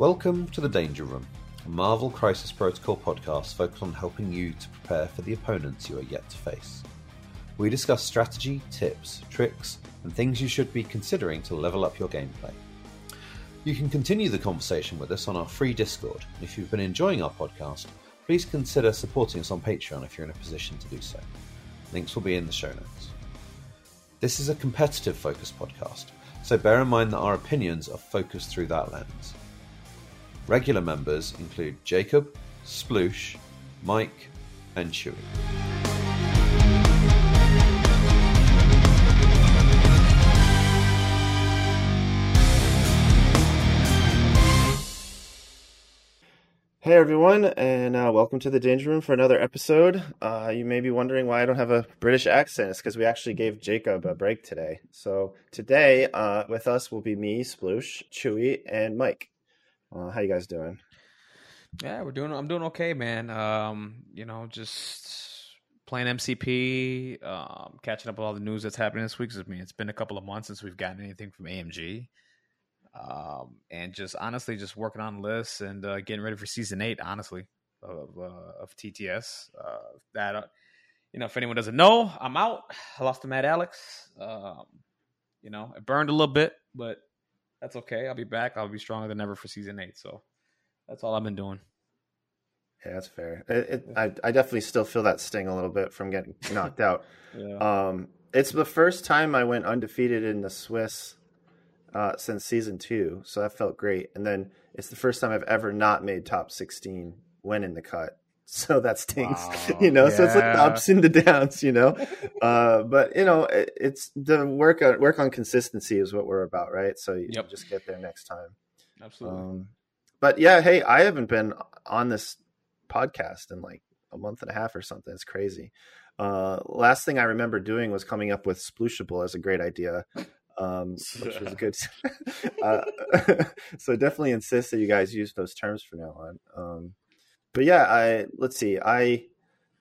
Welcome to the Danger Room, a Marvel Crisis Protocol podcast focused on helping you to prepare for the opponents you are yet to face. We discuss strategy, tips, tricks, and things you should be considering to level up your gameplay. You can continue the conversation with us on our free Discord, and if you've been enjoying our podcast, please consider supporting us on Patreon if you're in a position to do so. Links will be in the show notes. This is a competitive focused podcast, so bear in mind that our opinions are focused through that lens. Regular members include Jacob, Sploosh, Mike, and Chewy. Hey everyone, and uh, welcome to the Danger Room for another episode. Uh, you may be wondering why I don't have a British accent. It's because we actually gave Jacob a break today. So today, uh, with us will be me, Sploosh, Chewy, and Mike. Uh, how you guys doing? Yeah, we're doing. I'm doing okay, man. Um, you know, just playing MCP, um, catching up with all the news that's happening this week. I mean, it's been a couple of months since we've gotten anything from AMG um, and just honestly just working on lists and uh, getting ready for season eight. Honestly, of uh, of TTS. Uh, that uh, you know, if anyone doesn't know, I'm out. I lost to Mad Alex. Um, you know, it burned a little bit, but that's okay. I'll be back. I'll be stronger than ever for season eight. So that's all I've been doing. Yeah, that's fair. It, it, I I definitely still feel that sting a little bit from getting knocked out. yeah. Um, it's the first time I went undefeated in the Swiss uh, since season two, so that felt great. And then it's the first time I've ever not made top sixteen when in the cut, so that stings, wow. you know. Yeah. So it's like the ups and the downs, you know. uh, but you know, it, it's the work on work on consistency is what we're about, right? So you yep. just get there next time. Absolutely. Um, but yeah, hey, I haven't been on this podcast in like a month and a half or something. It's crazy. Uh, last thing I remember doing was coming up with Splooshable as a great idea um, which was good. uh, so definitely insist that you guys use those terms from now on. Um, but yeah, I let's see. I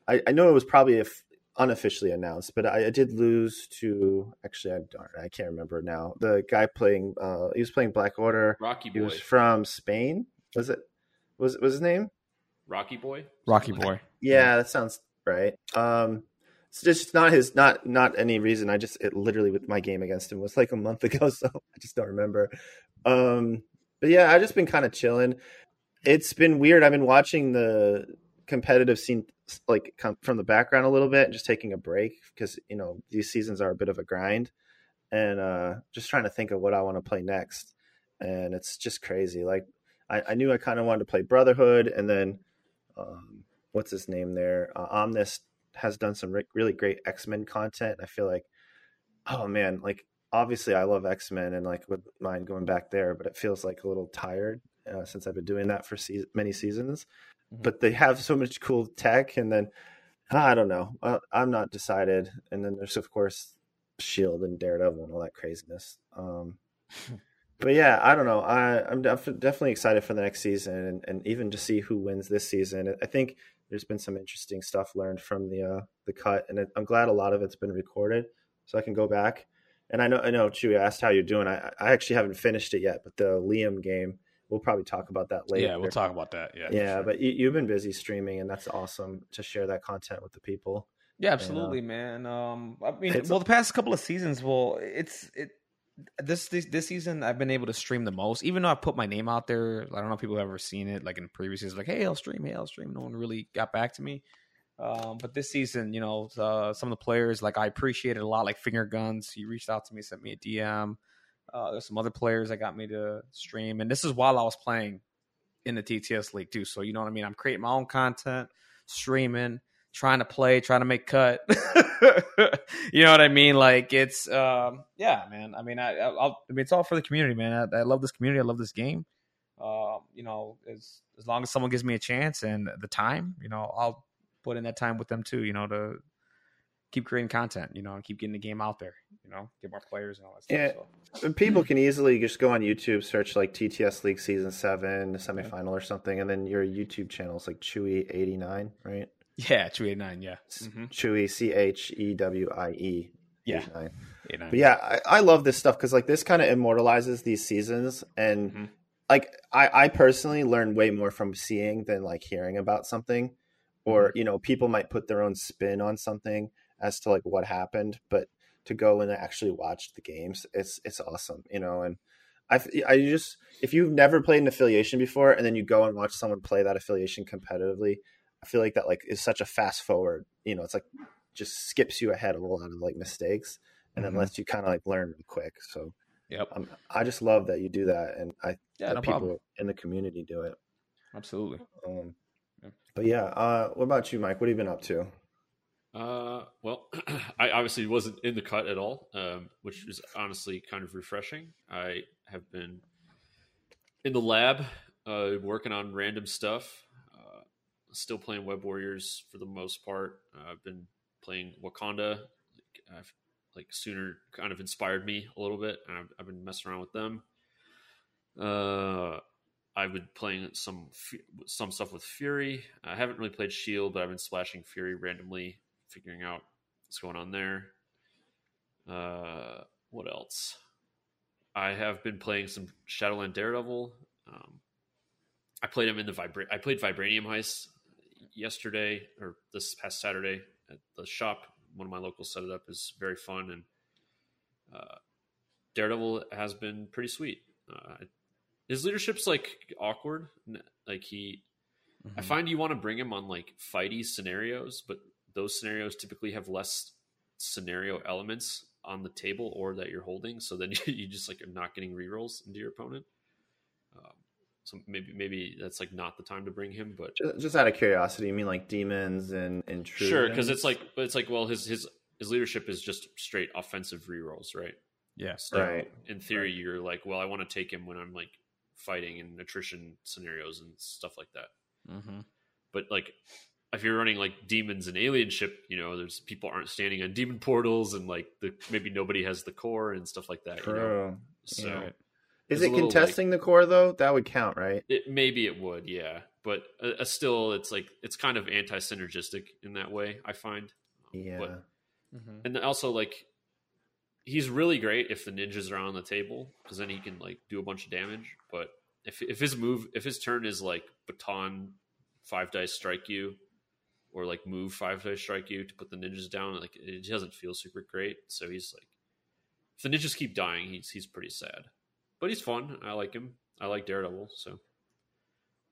I, I know it was probably if unofficially announced, but I, I, did lose to actually I darn I can't remember now. The guy playing uh, he was playing Black Order. Rocky Boy. He was from Spain. Was it? Was was his name? Rocky Boy. Rocky Boy. Yeah, that sounds right. Um, it's just not his not not any reason. I just it literally with my game against him was like a month ago, so I just don't remember. Um, but yeah, I've just been kind of chilling. It's been weird. I've been watching the competitive scene like from the background a little bit and just taking a break because you know these seasons are a bit of a grind and uh just trying to think of what I want to play next. And it's just crazy. Like I, I knew I kind of wanted to play Brotherhood and then um, what's his name there? Uh, Omnis has done some re- really great X Men content. I feel like, oh man, like obviously I love X Men and like would mind going back there, but it feels like a little tired uh, since I've been doing that for se- many seasons. Mm-hmm. But they have so much cool tech, and then I don't know, uh, I'm not decided. And then there's of course Shield and Daredevil and all that craziness. Um, but yeah, I don't know. I, am def- definitely excited for the next season and, and even to see who wins this season. I think there's been some interesting stuff learned from the uh, the cut, and it, I'm glad a lot of it's been recorded, so I can go back. And I know, I know, Chewy asked how you're doing. I, I actually haven't finished it yet, but the Liam game, we'll probably talk about that later. Yeah, we'll talk about that. Yeah, yeah. Sure. But you, have been busy streaming, and that's awesome to share that content with the people. Yeah, absolutely, and, uh, man. Um, I mean, well, the past couple of seasons, well, it's it this, this this season I've been able to stream the most, even though I put my name out there. I don't know if people have ever seen it, like in previous years, like, hey, I'll stream, hey, I'll stream. No one really got back to me. Um, but this season, you know, uh, some of the players like I appreciated a lot, like Finger Guns. He reached out to me, sent me a DM. Uh, there's some other players that got me to stream, and this is while I was playing in the TTS league too. So you know what I mean. I'm creating my own content, streaming, trying to play, trying to make cut. you know what I mean? Like it's, um, yeah, man. I mean, I, I'll, I mean, it's all for the community, man. I, I love this community. I love this game. Uh, you know, as as long as someone gives me a chance and the time, you know, I'll put in that time with them too. You know, to keep creating content, you know, and keep getting the game out there, you know, get more players and all that yeah. stuff. So. People can easily just go on YouTube, search like TTS League Season 7, the semifinal or something, and then your YouTube channel is like Chewy89, right? Yeah, Chewy89, Yeah, mm-hmm. Chewy C H E W I E. Yeah, but yeah, I, I love this stuff because like this kind of immortalizes these seasons, and mm-hmm. like I, I personally learn way more from seeing than like hearing about something or you know people might put their own spin on something as to like what happened but to go and actually watch the games it's it's awesome you know and i i just if you've never played an affiliation before and then you go and watch someone play that affiliation competitively i feel like that like is such a fast forward you know it's like just skips you ahead a whole lot of like mistakes and then mm-hmm. lets you kind of like learn quick so Yep. Um, I just love that you do that, and I yeah, no people problem. in the community do it. Absolutely. Um, but yeah, uh, what about you, Mike? What have you been up to? Uh, well, I obviously wasn't in the cut at all, um, which is honestly kind of refreshing. I have been in the lab, uh, working on random stuff. Uh, still playing Web Warriors for the most part. Uh, I've been playing Wakanda. I've like sooner kind of inspired me a little bit, and I've, I've been messing around with them. Uh, I've been playing some some stuff with Fury. I haven't really played Shield, but I've been splashing Fury randomly, figuring out what's going on there. Uh, what else? I have been playing some Shadowland Daredevil. Um, I played him in the Vibra- I played Vibranium Heist yesterday or this past Saturday at the shop one of my locals set it up is very fun and uh, Daredevil has been pretty sweet. Uh, his leadership's like awkward. Like he, mm-hmm. I find you want to bring him on like fighty scenarios, but those scenarios typically have less scenario elements on the table or that you're holding. So then you just like are not getting rerolls into your opponent. Um, so maybe maybe that's like not the time to bring him. But just, just out of curiosity, you mean like demons and and sure? Because it's like it's like well, his his his leadership is just straight offensive rerolls, right? Yeah. So right. In theory, right. you're like, well, I want to take him when I'm like fighting in attrition scenarios and stuff like that. Mm-hmm. But like, if you're running like demons and alien ship, you know, there's people aren't standing on demon portals and like the maybe nobody has the core and stuff like that. True. You know? So. Yeah. Is it contesting like, the core though? That would count, right? It, maybe it would, yeah. But uh, uh, still, it's like it's kind of anti-synergistic in that way. I find. Yeah. But, mm-hmm. And also, like, he's really great if the ninjas are on the table because then he can like do a bunch of damage. But if if his move, if his turn is like baton five dice strike you, or like move five to strike you to put the ninjas down, like it doesn't feel super great. So he's like, if the ninjas keep dying, he's he's pretty sad but he's fun. I like him. I like Daredevil, so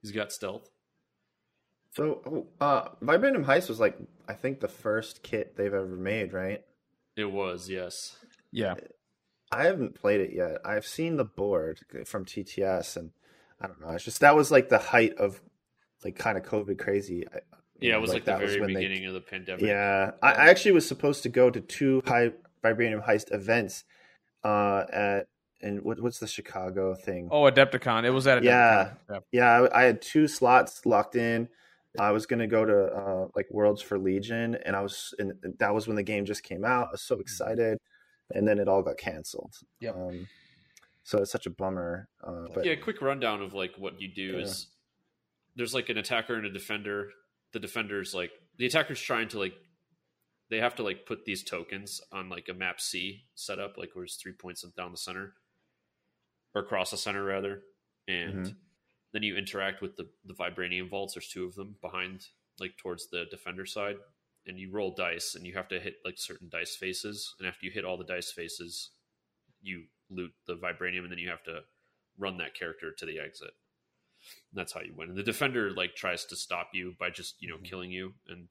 he's got stealth. So, oh, uh, Vibranium Heist was like I think the first kit they've ever made, right? It was, yes. Yeah. I haven't played it yet. I've seen the board from TTS, and I don't know. It's just that was like the height of like kind of COVID crazy. Yeah, it was like, like the very beginning they, of the pandemic. Yeah, I, I, actually was supposed to go to two high Vibranium Heist events uh, at and what, what's the Chicago thing? Oh, Adepticon. It was at Adepticon. Yeah, yeah. yeah I, I, had two slots locked in. I was gonna go to uh, like Worlds for Legion, and I was, and that was when the game just came out. I was so mm-hmm. excited, and then it all got canceled. Yeah. Um, so it's such a bummer. Uh, but yeah, quick rundown of like what you do yeah. is there's like an attacker and a defender. The defender's like the attacker's trying to like they have to like put these tokens on like a map C setup, like where there's three points down the center or across the center rather, and mm-hmm. then you interact with the the vibranium vaults. There's two of them behind, like towards the defender side, and you roll dice, and you have to hit like certain dice faces, and after you hit all the dice faces, you loot the vibranium, and then you have to run that character to the exit. And that's how you win. And the defender like tries to stop you by just you know mm-hmm. killing you, and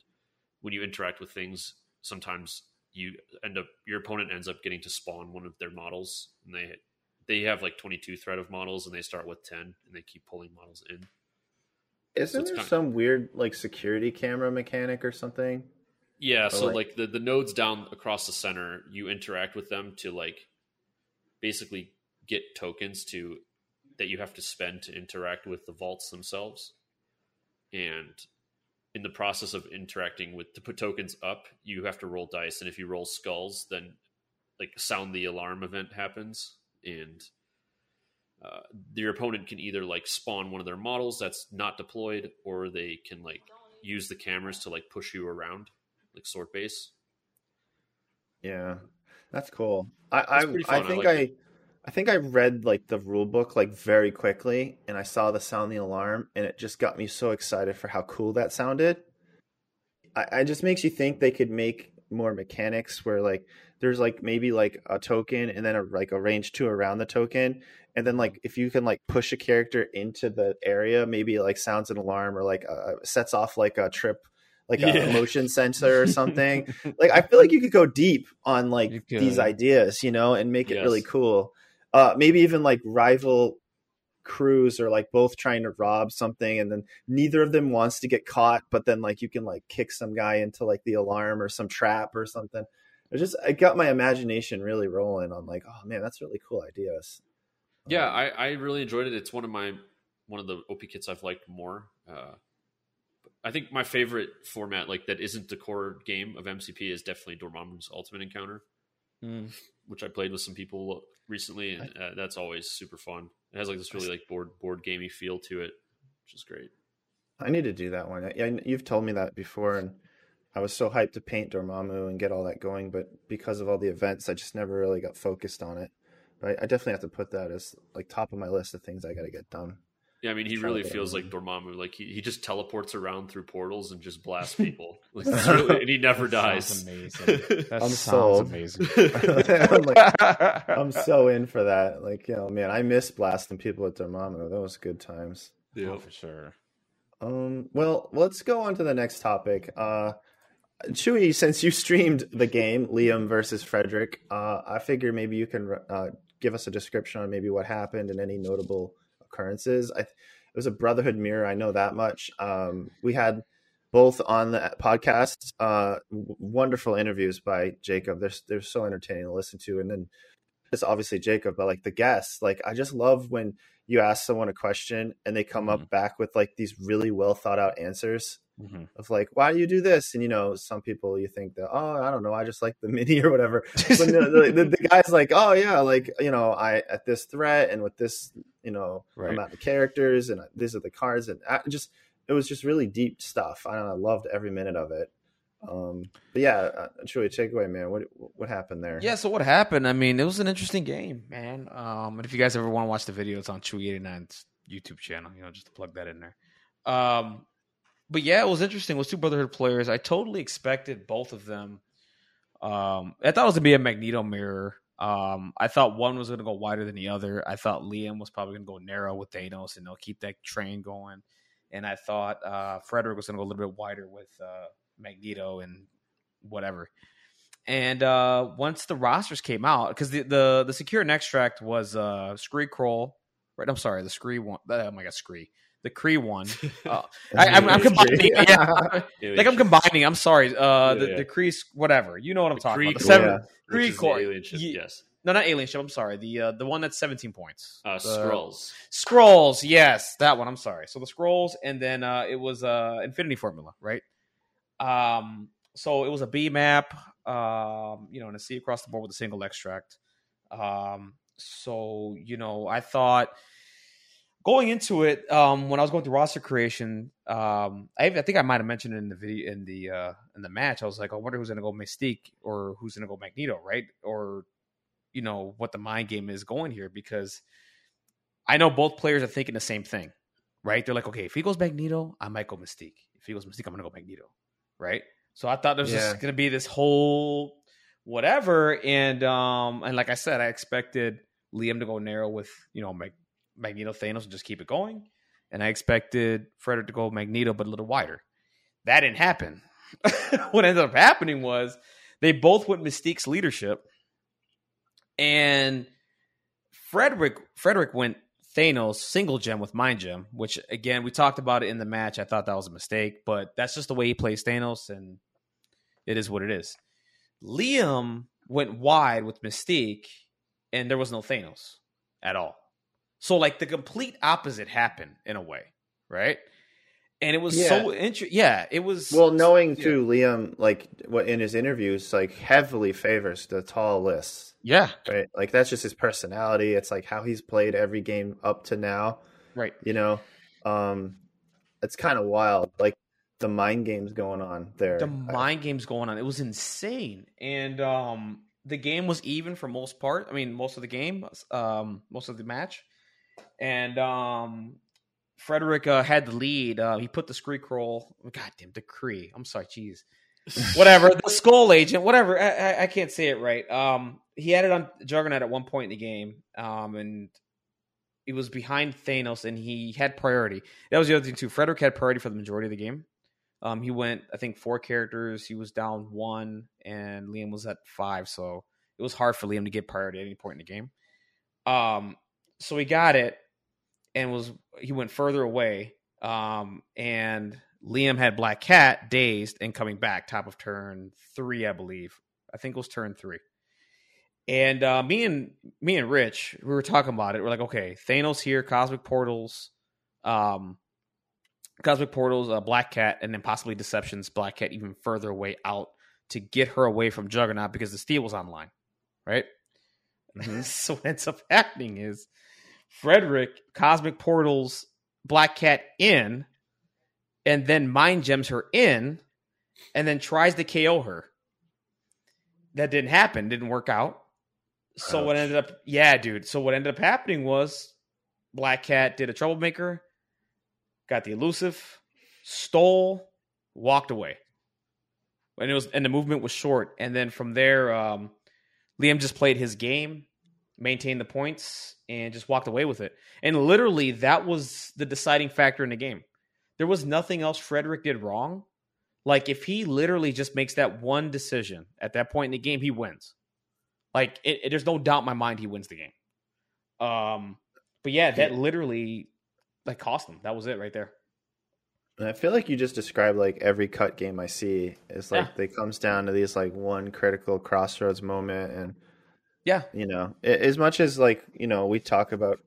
when you interact with things, sometimes you end up your opponent ends up getting to spawn one of their models, and they they have like 22 threat of models and they start with 10 and they keep pulling models in. Isn't so there some of... weird like security camera mechanic or something? Yeah, or so like... like the the nodes down across the center, you interact with them to like basically get tokens to that you have to spend to interact with the vaults themselves. And in the process of interacting with to put tokens up, you have to roll dice, and if you roll skulls, then like sound the alarm event happens, and uh, your opponent can either like spawn one of their models that's not deployed, or they can like use the cameras to like push you around, like sword base. Yeah, that's cool. I I, I, think I, I, I think I read like the rule book like very quickly, and I saw the sound the alarm, and it just got me so excited for how cool that sounded. I, it just makes you think they could make more mechanics where like there's like maybe like a token and then a, like a range two around the token and then like if you can like push a character into the area maybe like sounds an alarm or like uh, sets off like a trip like a yeah. motion sensor or something like i feel like you could go deep on like these ideas you know and make it yes. really cool uh maybe even like rival crews are like both trying to rob something and then neither of them wants to get caught but then like you can like kick some guy into like the alarm or some trap or something it just I got my imagination really rolling on like, oh man, that's really cool ideas. Yeah, um, I, I really enjoyed it. It's one of my one of the OP kits I've liked more. Uh, I think my favorite format, like that isn't the core game of MCP, is definitely Dormammu's Ultimate Encounter, mm. which I played with some people recently, and uh, that's always super fun. It has like this really like board board gamey feel to it, which is great. I need to do that one. Yeah, you've told me that before, and I was so hyped to paint Dormammu and get all that going, but because of all the events, I just never really got focused on it. But I, I definitely have to put that as like top of my list of things I got to get done. Yeah, I mean, he really feels like Dormammu. Like he, he just teleports around through portals and just blasts people. like, really, and he never dies. amazing. That I'm sounds sold. amazing. I'm, like, I'm so in for that. Like, you know, man, I miss blasting people with Dormammu. Those good times. Yeah, oh, for sure. Um, well, let's go on to the next topic. Uh, Chewy, since you streamed the game Liam versus Frederick, uh, I figure maybe you can uh, give us a description on maybe what happened and any notable occurrences. I, it was a Brotherhood mirror. I know that much. Um, we had both on the podcast uh, wonderful interviews by Jacob. They're they're so entertaining to listen to, and then it's obviously Jacob, but like the guests, like I just love when you ask someone a question and they come mm-hmm. up back with like these really well thought out answers mm-hmm. of like, why do you do this? And you know, some people you think that, oh, I don't know, I just like the mini or whatever. But the, the, the, guy's like, oh yeah, like you know, I at this threat and with this, you know, right. amount of characters and these are the cards and I just it was just really deep stuff. I, I loved every minute of it. Um, but yeah, uh, truly takeaway, man. What what happened there? Yeah, so what happened? I mean, it was an interesting game, man. Um, and if you guys ever want to watch the video, it's on Chewy 89's YouTube channel. You know, just to plug that in there. Um, but yeah, it was interesting. It was two Brotherhood players. I totally expected both of them. Um, I thought it was gonna be a Magneto mirror. Um, I thought one was gonna go wider than the other. I thought Liam was probably gonna go narrow with Thanos and they'll keep that train going. And I thought uh, Frederick was gonna go a little bit wider with uh, Magneto and whatever. And uh, once the rosters came out, because the, the the secure and extract was uh, Scree Kroll, right? I'm sorry, the Scree one. Oh my god, Scree the Cree one. Uh, I, am combining. Yeah, like I'm combining. I'm sorry. Uh, the, yeah. the Kree, whatever. You know what I'm the talking Kree about. The seven yeah. Core. Alien ship, yes. No, not alien ship. I'm sorry. The uh, the one that's 17 points. Uh, Scrolls. Skrulls. Yes, that one. I'm sorry. So the scrolls, and then uh, it was uh, Infinity Formula, right? Um, so it was a B map. Um, you know, and a C across the board with a single extract. Um, so you know, I thought going into it, um, when I was going through roster creation, um, I, I, think I might have mentioned it in the video in the uh, in the match. I was like, I wonder who's going to go Mystique or who's going to go Magneto, right? Or you know what the mind game is going here because I know both players are thinking the same thing, right? They're like, okay, if he goes Magneto, I might go Mystique. If he goes Mystique, I'm going to go Magneto, right? So I thought there was yeah. going to be this whole whatever, and um, and like I said, I expected Liam to go narrow with you know Mag- Magneto Thanos and just keep it going. And I expected Frederick to go Magneto, but a little wider. That didn't happen. what ended up happening was they both went Mystique's leadership, and Frederick Frederick went Thanos single gem with Mind Gem, which again we talked about it in the match. I thought that was a mistake, but that's just the way he plays Thanos, and it is what it is. Liam went wide with Mystique, and there was no Thanos at all. So like the complete opposite happened in a way, right? And it was yeah. so interesting. Yeah, it was. Well, knowing yeah. too, Liam, like what in his interviews, like heavily favors the tall lists. Yeah, right. Like that's just his personality. It's like how he's played every game up to now. Right. You know, um, it's kind of wild. Like the mind games going on there. The mind games going on. It was insane, and um, the game was even for most part. I mean, most of the game, um, most of the match, and um, Frederick uh, had the lead. Uh, he put the Skreek roll. Goddamn decree. I'm sorry, jeez. Whatever the skull agent, whatever. I, I, I, can't say it right. Um, he had it on Juggernaut at one point in the game, um, and he was behind Thanos, and he had priority. That was the other thing too. Frederick had priority for the majority of the game. Um, he went, I think, four characters. He was down one, and Liam was at five. So it was hard for Liam to get priority at any point in the game. Um, so he got it, and was he went further away. Um, and Liam had Black Cat dazed and coming back top of turn three, I believe. I think it was turn three. And uh, me and me and Rich, we were talking about it. We're like, okay, Thanos here, Cosmic Portals, um, Cosmic Portals, uh, Black Cat, and then possibly Deceptions, Black Cat even further away out to get her away from Juggernaut because the steel was online, right? Mm-hmm. so what ends up happening is Frederick Cosmic Portals Black Cat in, and then mind gems her in, and then tries to KO her. That didn't happen. Didn't work out. So Ouch. what ended up? Yeah, dude. So what ended up happening was Black Cat did a troublemaker got the elusive, stole, walked away. And it was and the movement was short. And then from there, um, Liam just played his game, maintained the points, and just walked away with it. And literally, that was the deciding factor in the game. There was nothing else Frederick did wrong. Like if he literally just makes that one decision at that point in the game, he wins. Like it, it, there's no doubt in my mind he wins the game. Um, but yeah, that literally like cost him. That was it right there. I feel like you just described like every cut game I see. It's like yeah. it comes down to these like one critical crossroads moment, and yeah, you know, as much as like you know we talk about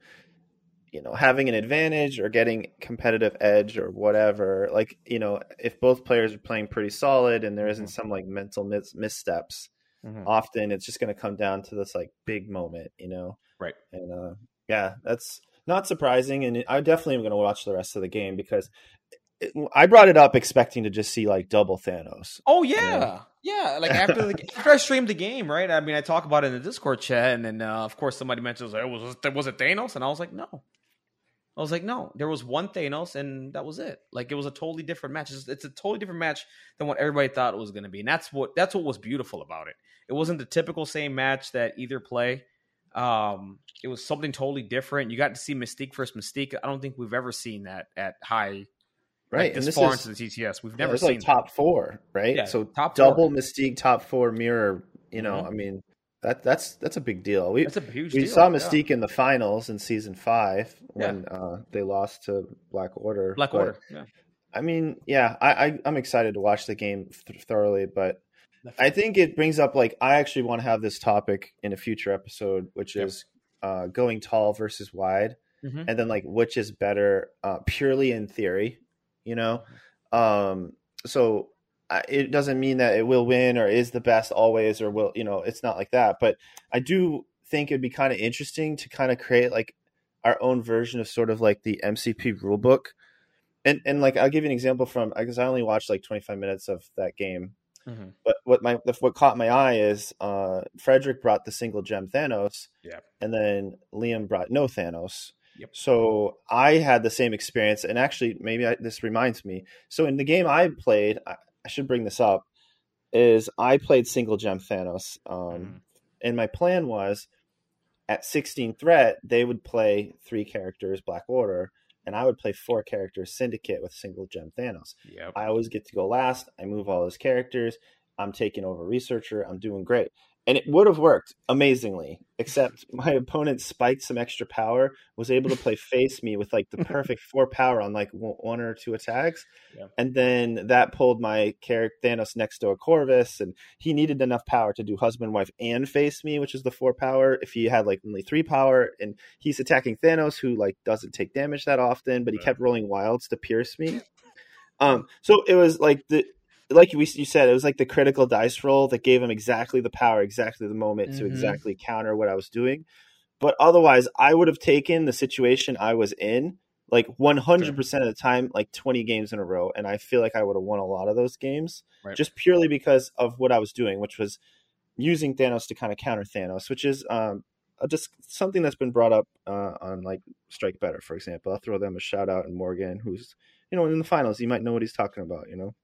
you know having an advantage or getting competitive edge or whatever like you know if both players are playing pretty solid and there isn't mm-hmm. some like mental mis- missteps mm-hmm. often it's just going to come down to this like big moment you know right and uh yeah that's not surprising, and I definitely am going to watch the rest of the game because it, I brought it up expecting to just see like double Thanos. Oh yeah, yeah. Like after the after I streamed the game, right? I mean, I talk about it in the Discord chat, and then uh, of course somebody mentions, "Oh, was was it Thanos?" And I was like, "No." I was like, no, there was one Thanos, and that was it. Like it was a totally different match. It's, it's a totally different match than what everybody thought it was going to be, and that's what that's what was beautiful about it. It wasn't the typical same match that either play. Um, it was something totally different. You got to see Mystique versus Mystique. I don't think we've ever seen that at high, right? Like this far is, into the TTS. We've never yeah, seen like top four, right? Yeah, so top double four. Mystique, top four mirror. You know, mm-hmm. I mean that that's that's a big deal. We that's a huge. We deal. saw Mystique yeah. in the finals in season five when yeah. uh, they lost to Black Order. Black but, Order. Yeah. I mean, yeah, I, I am excited to watch the game th- thoroughly, but I think it brings up like I actually want to have this topic in a future episode, which yep. is uh, going tall versus wide, mm-hmm. and then like which is better uh, purely in theory, you know. Mm-hmm. Um, so it doesn't mean that it will win or is the best always or will you know it's not like that. But I do think it'd be kind of interesting to kind of create like our own version of sort of like the MCP rulebook. And and like I'll give you an example from because I only watched like 25 minutes of that game Mm-hmm. But what my what caught my eye is uh, Frederick brought the single gem Thanos, yeah, and then Liam brought no Thanos. Yep. So I had the same experience, and actually, maybe I, this reminds me. So in the game I played, I, I, should bring this up. Is I played single gem Thanos, um, mm-hmm. and my plan was at 16 threat they would play three characters Black Order, and I would play four characters Syndicate with single gem Thanos. Yep. I always get to go last. I move all those characters. I'm taking over researcher. I'm doing great and it would have worked amazingly except my opponent spiked some extra power was able to play face me with like the perfect four power on like one or two attacks yeah. and then that pulled my character thanos next to a corvus and he needed enough power to do husband wife and face me which is the four power if he had like only three power and he's attacking thanos who like doesn't take damage that often but he right. kept rolling wilds to pierce me um so it was like the like we, you said, it was like the critical dice roll that gave him exactly the power, exactly the moment mm-hmm. to exactly counter what I was doing. But otherwise, I would have taken the situation I was in like 100% sure. of the time, like 20 games in a row. And I feel like I would have won a lot of those games right. just purely because of what I was doing, which was using Thanos to kind of counter Thanos, which is um, just something that's been brought up uh, on like Strike Better, for example. I'll throw them a shout out and Morgan, who's you know in the finals, you might know what he's talking about, you know.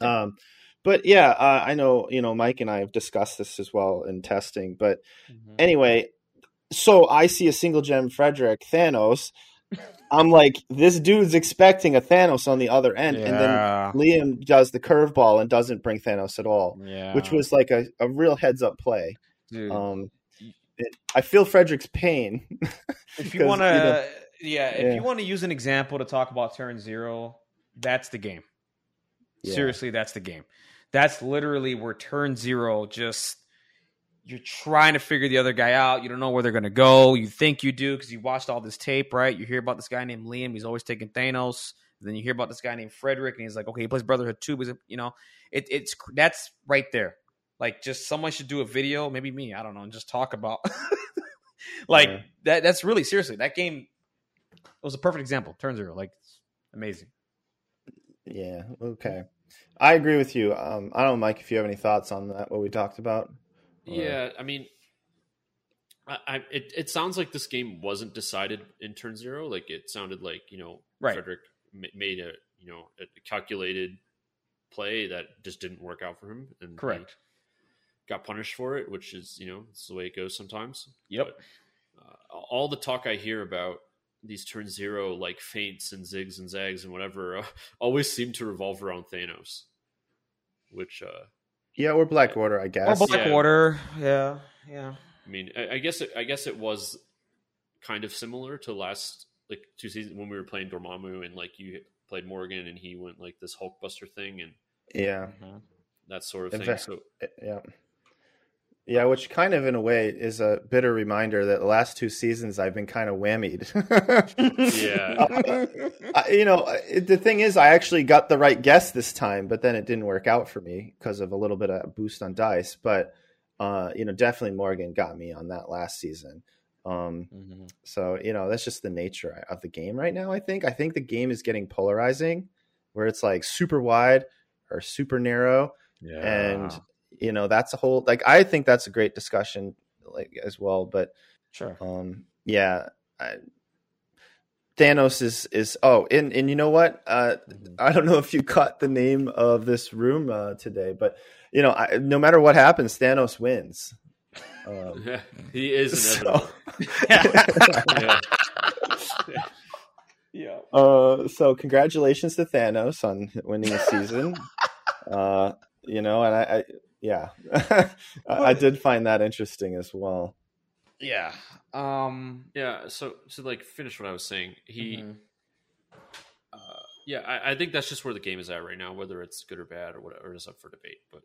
Um, but yeah, uh, I know you know Mike and I have discussed this as well in testing. But mm-hmm. anyway, so I see a single gem Frederick Thanos. I'm like, this dude's expecting a Thanos on the other end, yeah. and then Liam does the curveball and doesn't bring Thanos at all, yeah. which was like a, a real heads up play. Dude. Um, it, I feel Frederick's pain. if you want to, you know, yeah, if yeah. you want to use an example to talk about turn zero, that's the game. Yeah. Seriously, that's the game. That's literally where turn zero just you're trying to figure the other guy out. You don't know where they're going to go. You think you do because you watched all this tape, right? You hear about this guy named Liam. He's always taking Thanos. then you hear about this guy named Frederick, and he's like, okay, he plays Brotherhood too. But you know, it, it's that's right there. Like, just someone should do a video, maybe me, I don't know, and just talk about like yeah. that. That's really seriously that game. It was a perfect example. Turn zero, like amazing. Yeah. Okay. I agree with you. Um, I don't know, Mike, if you have any thoughts on that, what we talked about. Yeah, I mean, I, I, it it sounds like this game wasn't decided in turn zero. Like it sounded like you know right. Frederick made a you know a calculated play that just didn't work out for him, and correct got punished for it, which is you know it's the way it goes sometimes. Yep. But, uh, all the talk I hear about these turn zero like feints and zigs and zags and whatever uh, always seem to revolve around Thanos, which uh yeah, or Black Order, I guess. Or Black Order, yeah, yeah. I mean, I, I guess it, I guess it was kind of similar to last like two seasons when we were playing Dormammu and like you played Morgan and he went like this Hulkbuster thing and yeah, that sort of thing. so yeah, yeah, which kind of in a way is a bitter reminder that the last two seasons I've been kind of whammied. yeah. Uh, you know, the thing is, I actually got the right guess this time, but then it didn't work out for me because of a little bit of boost on dice. But, uh, you know, definitely Morgan got me on that last season. Um, mm-hmm. So, you know, that's just the nature of the game right now, I think. I think the game is getting polarizing where it's like super wide or super narrow. Yeah. And you know that's a whole like i think that's a great discussion like as well but sure um yeah I, thanos is is oh and and you know what uh mm-hmm. i don't know if you caught the name of this room uh today but you know I, no matter what happens thanos wins um, he is so, yeah. yeah. Uh, so congratulations to Thanos on winning the season. uh, you know, and I, I yeah, I did find that interesting as well. Yeah. Um. Yeah. So so like finish what I was saying. He. Mm-hmm. Uh, yeah, I, I, think that's just where the game is at right now. Whether it's good or bad or whatever is up for debate. But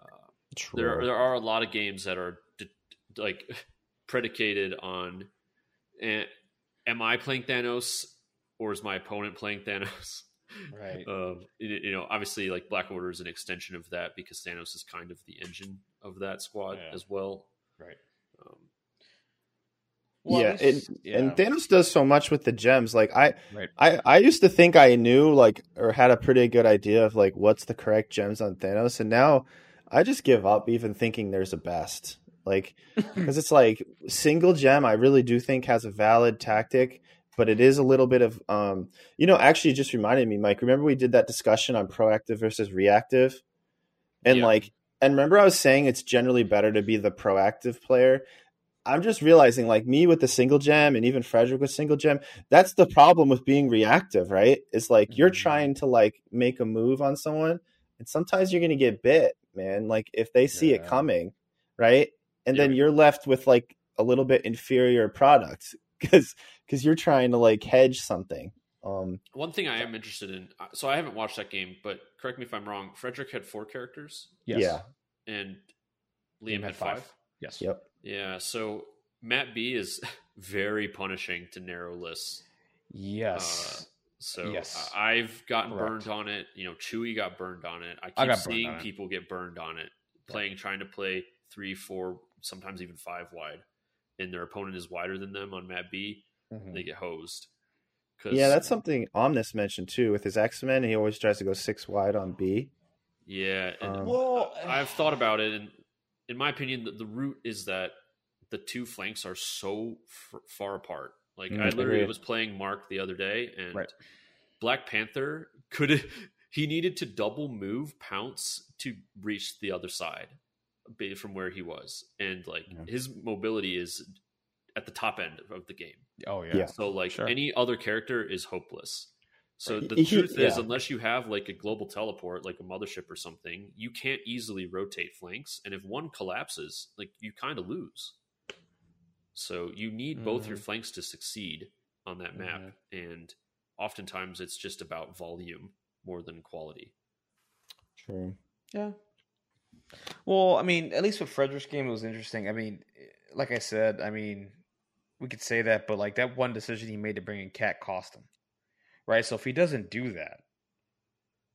uh, there there are a lot of games that are d- like predicated on. Eh, am I playing Thanos or is my opponent playing Thanos? Right. Um, you know, obviously, like Black Order is an extension of that because Thanos is kind of the engine of that squad yeah. as well. Right. Um, well, yeah, it, yeah, and Thanos does so much with the gems. Like I, right. I, I used to think I knew like or had a pretty good idea of like what's the correct gems on Thanos, and now I just give up even thinking there's a best. Like because it's like single gem, I really do think has a valid tactic but it is a little bit of um, you know actually just reminded me mike remember we did that discussion on proactive versus reactive and yeah. like and remember i was saying it's generally better to be the proactive player i'm just realizing like me with the single gem and even frederick with single gem that's the problem with being reactive right it's like mm-hmm. you're trying to like make a move on someone and sometimes you're gonna get bit man like if they see yeah. it coming right and yeah. then you're left with like a little bit inferior product because because you're trying to like hedge something. Um, One thing I am interested in, uh, so I haven't watched that game, but correct me if I'm wrong. Frederick had four characters. Yes. Yeah. And Liam, Liam had five. five. Yes. Yep. Yeah. So Map B is very punishing to narrow lists. Yes. Uh, so yes. I've gotten Correct. burned on it. You know, Chewy got burned on it. I keep I seeing people get burned on it, playing, trying to play three, four, sometimes even five wide, and their opponent is wider than them on Map B mm-hmm. they get hosed. Yeah, that's something Omnis mentioned too with his X Men. He always tries to go six wide on B. Yeah, um, well, I've thought about it, and in my opinion, the, the root is that the two flanks are so f- far apart. Like Mm, I literally was playing Mark the other day, and Right. Black Panther could he needed to double move pounce to reach the other side from where he was, and like Yeah. his mobility is at the top end of the game. Oh yeah. Yeah. So like Sure. any other character is hopeless. So the He- truth is, yeah. unless you have like a global teleport, like a mothership or something, you can't easily rotate flanks. And if one collapses, like you kind of lose. So you need both your Mhm. flanks to succeed on that map, and oftentimes it's just about volume more than quality. True. Yeah. Well, I mean, at least with Frederick's game, it was interesting. I mean, like I said, I mean, we could say that, but like that one decision he made to bring in Cat cost him, right? So if he doesn't do that,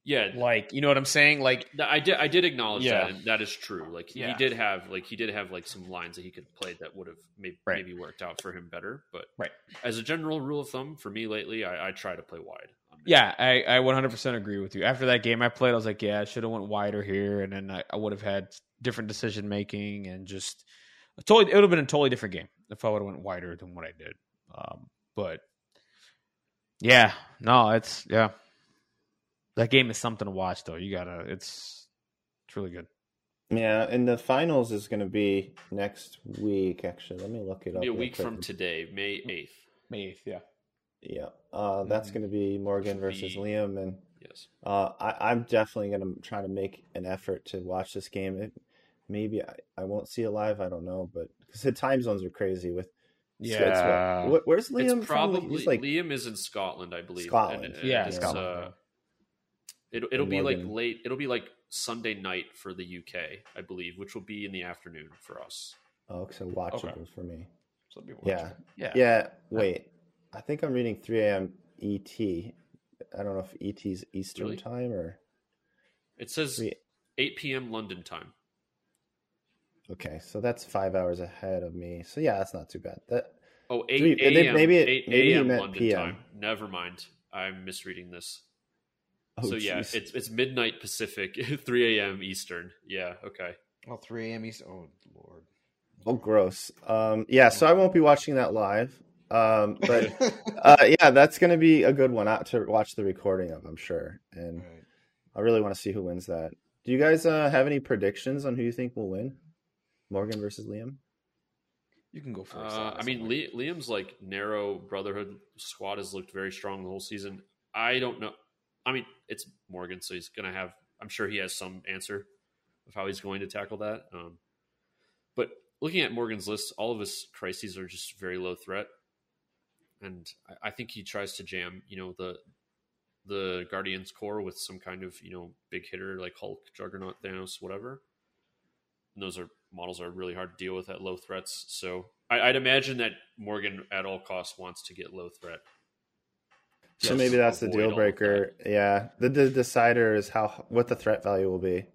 Yeah, like you know what I'm saying, like I did. I did acknowledge Yeah. that, and that is true. Like he did have, like he did have, like some lines that he could play that would have maybe, Right. maybe worked out for him better. But Right. as a general rule of thumb, for me lately, I, I try to play wide. yeah, I, I 100% agree with you. After that game I played, I was like, yeah, I should have went wider here, and then I, I would have had different decision making and just a totally. It would have been a totally different game if I would have went wider than what I did. Um, but yeah, no, it's yeah. That game is something to watch, though. You gotta. It's it's really good. Yeah, and the finals is going to be next week. Actually, let me look it It'll up. be a week quick. from today, May eighth. May eighth, yeah. Yeah, uh, that's Mhm. going to be Morgan versus Be- Liam, and Yes. uh, I, I'm definitely going to try to make an effort to watch this game. It, maybe I, I won't see it live. I don't know, but because the time zones are crazy with. it's- it's what- Yeah. what- where's Liam it's from? probably He's like Liam is in Scotland, I believe. Scotland. And- and Yeah, Scotland. Uh, it'll it'll be like late. It'll be like Sunday night for the UK, I believe, which will be in the afternoon for us. oh, so watchable Okay. for me. So it'll be Yeah. watchable. yeah, Yeah, wait. I think I'm reading 3 a.m. ET. I don't know if ET is Eastern Really? time or It says Three- 8 p.m. London time. Okay. So that's five hours ahead of me. So yeah, that's not too bad. That Oh, 8 Three- a.m. maybe it- 8 maybe he a.m. meant London PM. time. Never mind. I'm misreading this. oh, so yeah, it's it's midnight Pacific, 3 a.m. Eastern. Yeah, okay. Oh, 3 a.m. East. Oh, Lord. oh gross. Um, yeah, so I won't be watching that live. Um, but uh, yeah, that's gonna be a good one out to watch the recording of. I'm sure, and I really want to see who wins that. Do you guys uh, have any predictions on who you think will win? Morgan versus Liam. you can go first. Uh, I mean, Li- Liam's like narrow Brotherhood squad has looked very strong the whole season. I don't know. I mean, it's Morgan, so he's gonna have. I'm sure he has some answer of how he's going to tackle that. Um, but looking at Morgan's list, all of his crises are just very low threat, and I, I think he tries to jam, you know, the the Guardians core with some kind of you know big hitter like Hulk, Juggernaut, Thanos, whatever. And those are models are really hard to deal with at low threats. So I, I'd imagine that Morgan at all costs wants to get low threat. So maybe that's the deal breaker. Yeah, the, the decider is how what the threat value will be.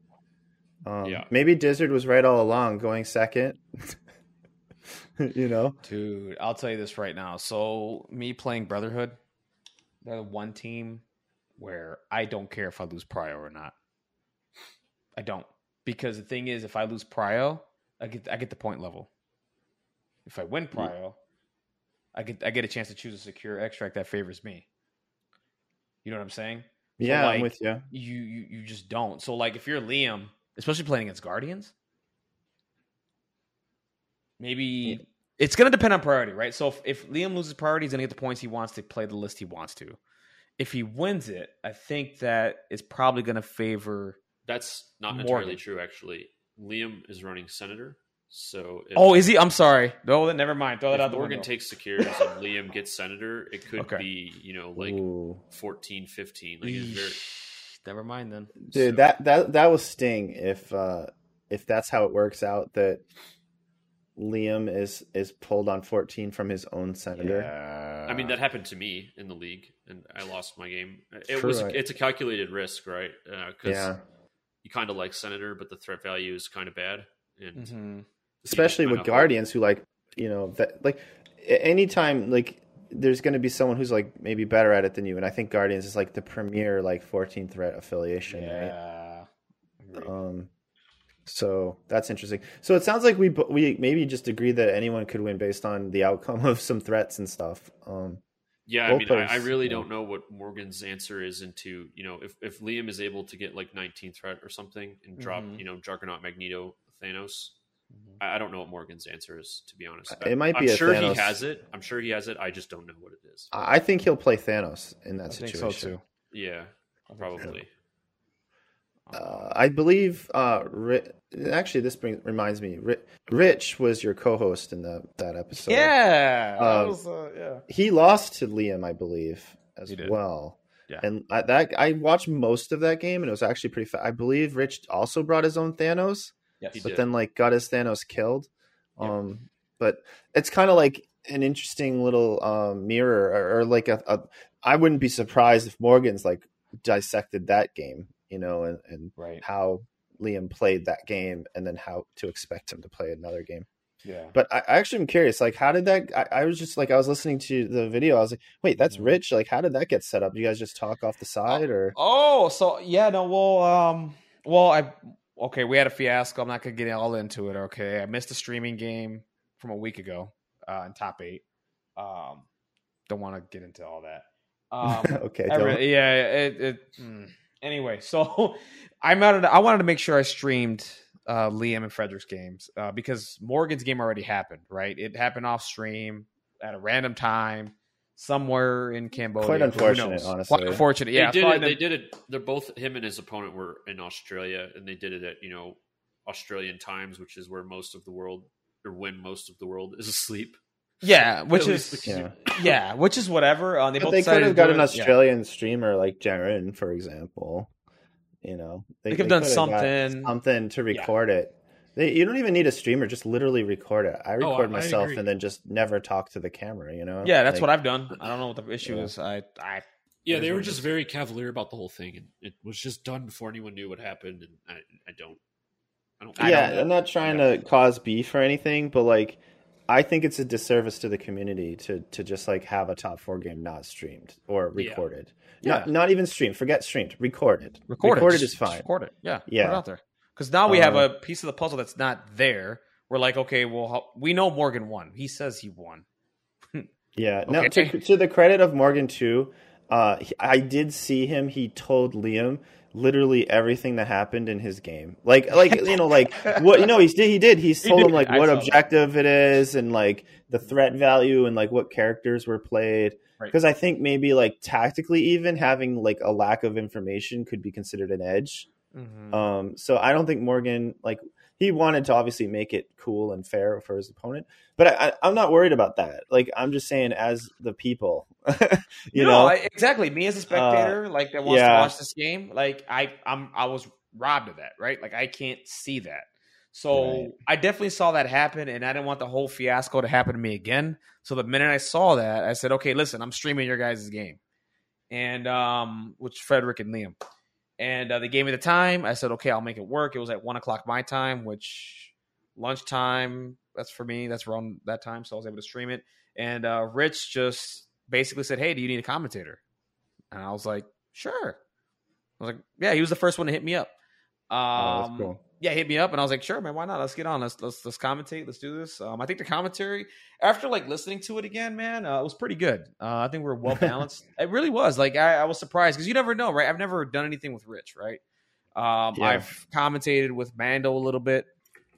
Um, Yeah. Maybe Dizzard was right all along, going second. you know, Dude, I'll tell you this right now. So, me playing Brotherhood, they're the one team where I don't care if I lose Prio or not. I don't. Because the thing is, if I lose Prio, I get I get the point level. If I win Prio, I get I get a chance to choose a secure extract that favors me. You know what I'm saying? yeah, like- I'm with you. You you you just don't. So like if you're Liam, especially playing against Guardians, maybe it's gonna depend on priority, right? So if, if Liam loses priority, he's gonna get the points he wants to play the list he wants to. If he wins it, I think that is probably gonna favor. That's not Morgan. entirely true, actually. Liam is running Senator, so if, Oh, is he? I'm sorry. No, then never mind. Throw that if out the Morgan window. takes secures and Liam gets Senator, it could Okay. be you know like Ooh. 14, 15. Like it's very, Never mind then. Dude, so- that that that was sting if uh if that's how it works out that Liam is is pulled on 14 from his own senator. Yeah. I mean, that happened to me in the league, and I lost my game. It True, was right. it's a calculated risk, right? Because Yeah. You kind of like Senator, but the threat value is kind of bad, and Mhm. Especially kinda with hope- guardians who like, you know, that like a- anytime like there's going to be someone who's like maybe better at it than you and I think guardians is like the premier like 14 threat affiliation, right? Yeah. Agreed. Um So that's interesting. So it sounds like we we maybe just agree that anyone could win based on the outcome of some threats and stuff. Um, yeah, I mean, I, I, really yeah. don't know what Morgan's answer is into you know if if Liam is able to get like 19 threat or something and drop mm-hmm. you know Juggernaut, Magneto, Thanos. Mm-hmm. I, I, don't know what Morgan's answer is to be honest. It might be. I'm sure Thanos. he has it. I'm sure he has it. I just don't know what it is. I think he'll play Thanos in that I situation. so Yeah, probably. Uh, I believe. Uh, actually, this brings, reminds me. Rich was your co-host in the, that episode. Yeah, um, was, uh, yeah. He lost to Liam, I believe, as well. Yeah, and I, that I watched most of that game, and it was actually pretty. Fa- I believe Rich also brought his own Thanos. Yes, but then like got his Thanos killed. Yeah. Um, but it's kind of like an interesting little um, mirror, or, or like a, a. I wouldn't be surprised if Morgan's like dissected that game you know, and, and right. how Liam played that game and then how to expect him to play another game. Yeah. But I, I actually am curious, like, how did that? I, I, was just like, I was listening to the video. I was like, wait, that's mm-hmm. Rich. Like, how did that get set up? You guys just talk off the side, or? Oh, so yeah, no, well, um, well, I okay, we had a fiasco. I'm not gonna get all into it. Okay, I missed a streaming game from a week ago uh, in top eight. Um, don't want to get into all that. Um, okay, yeah, it, it mm anyway, so I wanted to, I wanted to make sure I streamed uh, Liam and Frederick's games uh, because Morgan's game already happened. Right, it happened off stream at a random time somewhere in Cambodia. Quite unfortunate, honestly. Quite unfortunate. Yeah, they did it. They did it. They're both him and his opponent were in Australia, and they did it at you know Australian times, which is where most of the world or when most of the world is asleep. Yeah, which is yeah. yeah. which is whatever. Uh, they, they could have got an Australian yeah. streamer like Jaren, for example. You know, they, they could have done something, something to record yeah. it. They, you don't even need a streamer; just literally record it. I record oh, myself and then just never talk to the camera. You know? Yeah, that's like, what I've done. I don't know what the issue yeah. is. I, I yeah, they were just very cavalier about the whole thing, and it was just done before anyone knew what happened. And I, I don't, I don't. Yeah, I don't, I'm not trying to cause beef or anything, but like I think it's a disservice to the community to to just like have a top four game not streamed or recorded. Yeah. Not, not even streamed. Forget streamed. Recorded. Recorded. Recorded is fine. record it. Yeah. Yeah. Put it out there. Because now we have um, a piece of the puzzle that's not there. We're like, okay, well, we know Morgan won. He says he won. yeah. okay. No. To, to the credit of Morgan too, uh, I did see him. He told Liam literally everything that happened in his game. Like like you know like what you know he did he did he's told he him like what objective that. it is and like the threat value and like what characters were played because right. I think maybe like tactically even having like a lack of information could be considered an edge. Mm-hmm. Um so I don't think Morgan like he wanted to obviously make it cool and fair for his opponent, but I, am not worried about that. Like I'm just saying, as the people, you no, know, I, exactly. Me as a spectator, uh, like that wants yeah. to watch this game, like I, I'm, I was robbed of that, right? Like I can't see that. So right. I definitely saw that happen, and I didn't want the whole fiasco to happen to me again. So the minute I saw that, I said, "Okay, listen, I'm streaming your guys' game," and um, which Frederick and Liam and uh, they gave me the time. I said, okay, I'll make it work. It was at one o'clock my time, which lunchtime. That's for me. That's around that time, so I was able to stream it. And uh, Rich just basically said, "Hey, do you need a commentator?" And I was like, "Sure." I was like, "Yeah." He was the first one to hit me up. Um, oh, cool yeah, hit me up, and I was like, sure, man, why not? Let's get on. Let's let's let's commentate. Let's do this. Um, I think the commentary after like listening to it again, man, uh, it was pretty good. Uh, I think we are well balanced. it really was. Like I, I was surprised because you never know, right? I've never done anything with Rich, right? Um, yeah. I've commentated with Mando a little bit.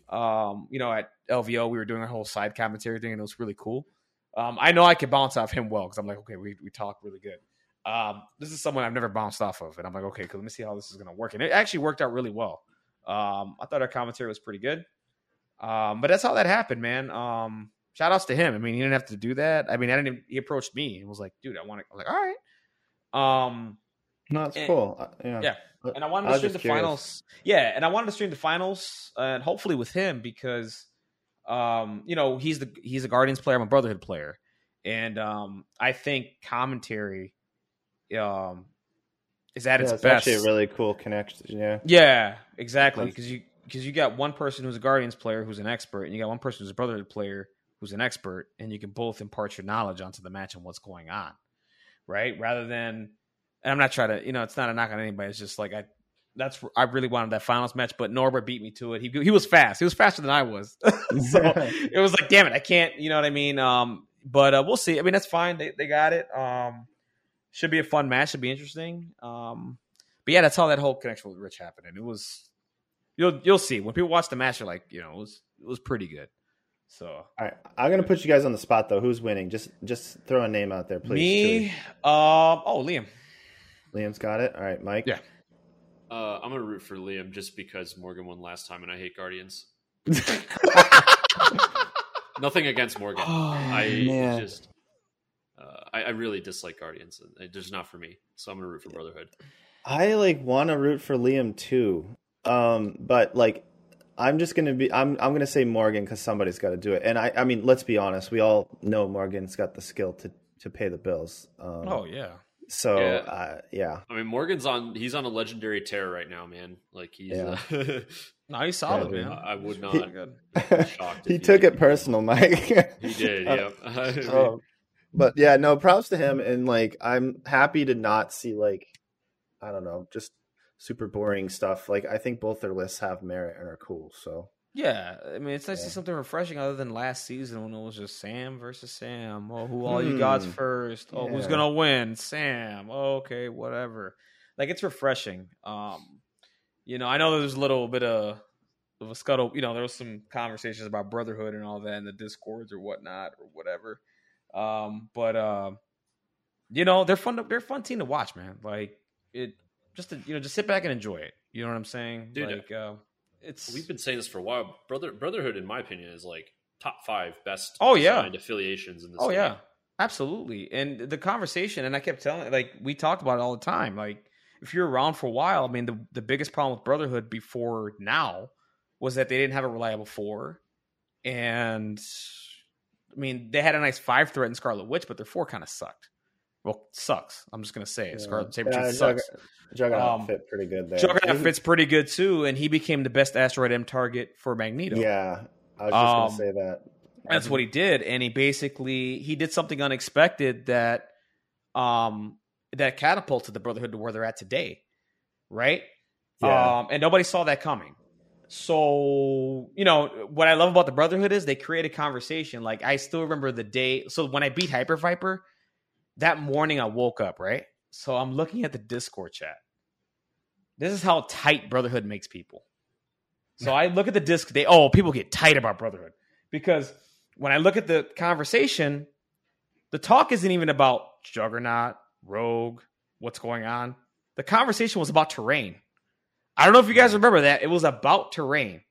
Um, you know, at LVO, we were doing a whole side commentary thing, and it was really cool. Um, I know I could bounce off him well because I'm like, okay, we we talk really good. Um, this is someone I've never bounced off of, and I'm like, okay, cool. Let me see how this is going to work, and it actually worked out really well. Um, I thought our commentary was pretty good. Um, but that's how that happened, man. Um, shout outs to him. I mean, he didn't have to do that. I mean, I didn't even, he approached me and was like, dude, I want to, I was like, all right. Um, no, it's cool. Yeah. Yeah. And I wanted to stream the curious. finals. Yeah. And I wanted to stream the finals uh, and hopefully with him because, um, you know, he's the, he's a Guardians player. I'm a Brotherhood player. And, um, I think commentary, um, is at yeah, its it's best. Actually, a really cool connection. Yeah. Yeah, exactly. Because you because you got one person who's a Guardians player who's an expert, and you got one person who's a Brotherhood player who's an expert, and you can both impart your knowledge onto the match and what's going on, right? Rather than, and I'm not trying to, you know, it's not a knock on anybody. It's just like I, that's I really wanted that finals match, but Norbert beat me to it. He he was fast. He was faster than I was. so it was like, damn it, I can't. You know what I mean? Um, but uh, we'll see. I mean, that's fine. They they got it. Um, should be a fun match. Should be interesting. Um, but yeah, that's how that whole connection with Rich happened, and it was. You'll you'll see when people watch the match. They're like, you know, it was it was pretty good. So all right, I'm gonna put you guys on the spot though. Who's winning? Just just throw a name out there, please. Me. Um. Oh, Liam. Liam's got it. All right, Mike. Yeah. Uh, I'm gonna root for Liam just because Morgan won last time, and I hate Guardians. Nothing against Morgan. Oh, I man. just, uh, I, I really dislike Guardians. It's just not for me. So I'm gonna root for Brotherhood. I like want to root for Liam too, um, but like I'm just gonna be I'm I'm gonna say Morgan because somebody's got to do it. And I I mean let's be honest, we all know Morgan's got the skill to to pay the bills. Um, Oh yeah. so Yeah. Uh, yeah, I mean, Morgan's on. He's on a legendary tear right now, man. Like he's. Yeah. Uh, No, he's solid, Yeah, man. I would not. He's good. shocked he he took did. it personal, Mike. He did. Uh, Yep. um, but yeah, no, props to him, and like I'm happy to not see like I don't know, just super boring stuff. Like I think both their lists have merit and are cool. So Yeah, I mean, it's nice to see something refreshing other than last season when it was just Sam versus Sam. Oh, who all you gods Hmm. first? Oh, who's gonna win? Sam. Oh, okay, whatever. Like it's refreshing. Um, you know, I know there's a little bit of of a scuttle. You know, there was some conversations about brotherhood and all that in the discords or whatnot or whatever. Um, but uh, you know, they're fun. To, they're a fun team to watch, man. Like it, just to you know, just sit back and enjoy it. You know what I'm saying? Dude, like uh, it's We've been saying this for a while. Brother Brotherhood, in my opinion, is like top five best. Oh, yeah. designed affiliations in this. Oh game. yeah, absolutely. And the conversation, and I kept telling, like we talked about it all the time. Like if you're around for a while, I mean, the the biggest problem with Brotherhood before now was that they didn't have a reliable four, and I mean they had a nice five threat in Scarlet Witch, but their four kind of sucked. Well, sucks. I'm just gonna say it. Scarlet Saber Yeah, sucks. Juggernaut Um, fit pretty good there. Juggernaut fits pretty good too, and he became the best asteroid M target for Magneto. Yeah, I was just Um, gonna say that. That's what he did, and he basically he did something unexpected that um that catapulted the Brotherhood to where they're at today, right? Yeah. Um, and nobody saw that coming. So you know what I love about the Brotherhood is they create a conversation. Like I still remember the day. So when I beat Hyper Viper, that morning I woke up right. So I'm looking at the Discord chat. This is how tight Brotherhood makes people. So I look at the disc. They oh people get tight about Brotherhood because when I look at the conversation, the talk isn't even about Juggernaut, Rogue, what's going on. The conversation was about terrain. I don't know if you guys remember that. It was about to rain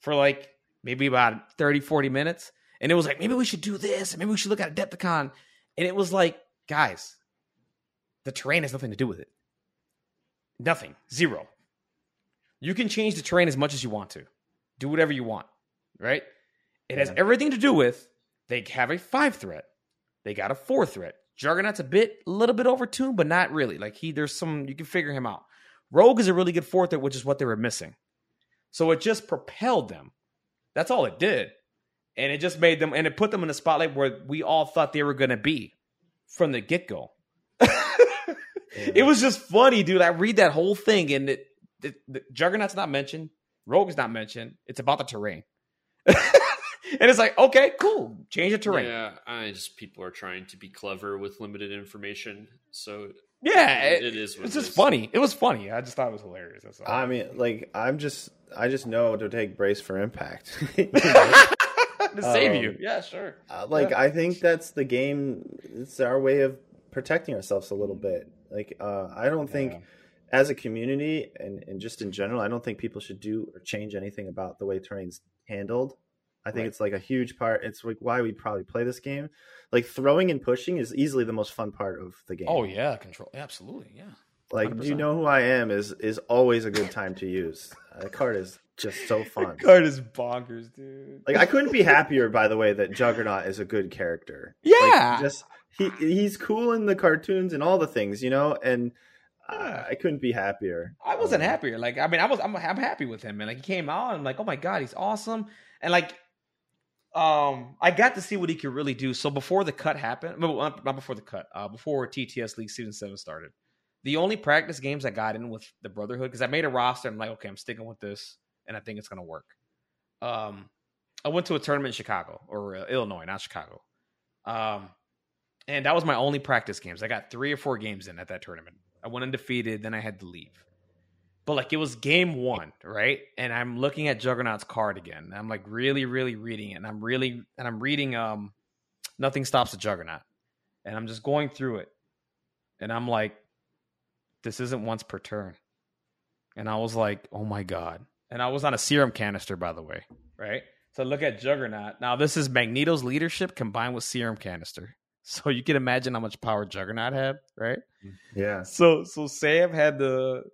for like maybe about 30, 40 minutes. And it was like, maybe we should do this. and Maybe we should look at Adepticon. And it was like, guys, the terrain has nothing to do with it. Nothing. Zero. You can change the terrain as much as you want to. Do whatever you want. Right? It has everything to do with they have a five threat. They got a four threat. Juggernaut's a bit, a little bit over overtuned, but not really. Like he, there's some you can figure him out. Rogue is a really good four threat, which is what they were missing. So it just propelled them. That's all it did, and it just made them, and it put them in a spotlight where we all thought they were going to be from the get go. It was just funny, dude. I read that whole thing, and it, the, the Juggernaut's not mentioned. Rogue is not mentioned. It's about the terrain. and it's like, okay, cool. Change the terrain. Yeah, I just people are trying to be clever with limited information, so Yeah, it- it- it is. What it's just is. funny. It was funny. I just thought it was hilarious. That's all. I mean, like I'm just I just know to take brace for impact. To save um, you. Yeah, sure. Uh, like Yeah. I think that's the game. It's our way of protecting ourselves a little bit. Like uh, I don't think, Yeah. as a community and, and just in general, I don't think people should do or change anything about the way terrain's handled. I think Right. it's like a huge part. It's like why we probably play this game. Like throwing and pushing is easily the most fun part of the game. Oh yeah, control. Absolutely, yeah. like do you know who I am is is always a good time to use. Uh, the card is just so fun. Card is bonkers, dude. Like I couldn't be happier, by the way, that Juggernaut is a good character. Yeah. like, just he he's cool in the cartoons and all the things, you know. And uh, I couldn't be happier. I wasn't Um, happier. Like, I mean, I was. I'm, I'm happy with him, man. Like, he came out, and I'm like, oh my god, he's awesome. And like, um, I got to see what he could really do. So before the cut happened, not before the cut, uh, before TTS League season seven started, the only practice games I got in with the Brotherhood because I made a roster. I'm like, okay, I'm sticking with this, and I think it's gonna work. Um, I went to a tournament in Chicago or uh, Illinois, not Chicago. Um, and that was my only practice games. I got three or four games in at that tournament. I went undefeated, then I had to leave. But like it was game one, right? And I'm looking at Juggernaut's card again. I'm like really, really reading it. And I'm really and I'm reading um Nothing Stops a Juggernaut. And I'm just going through it. And I'm like, this isn't once per turn. And I was like, oh my God. And I was on a serum canister, by the way, right? So look at Juggernaut. Now this is Magneto's leadership combined with serum canister. So you can imagine how much power Juggernaut had, right? Yeah. So so Sam had the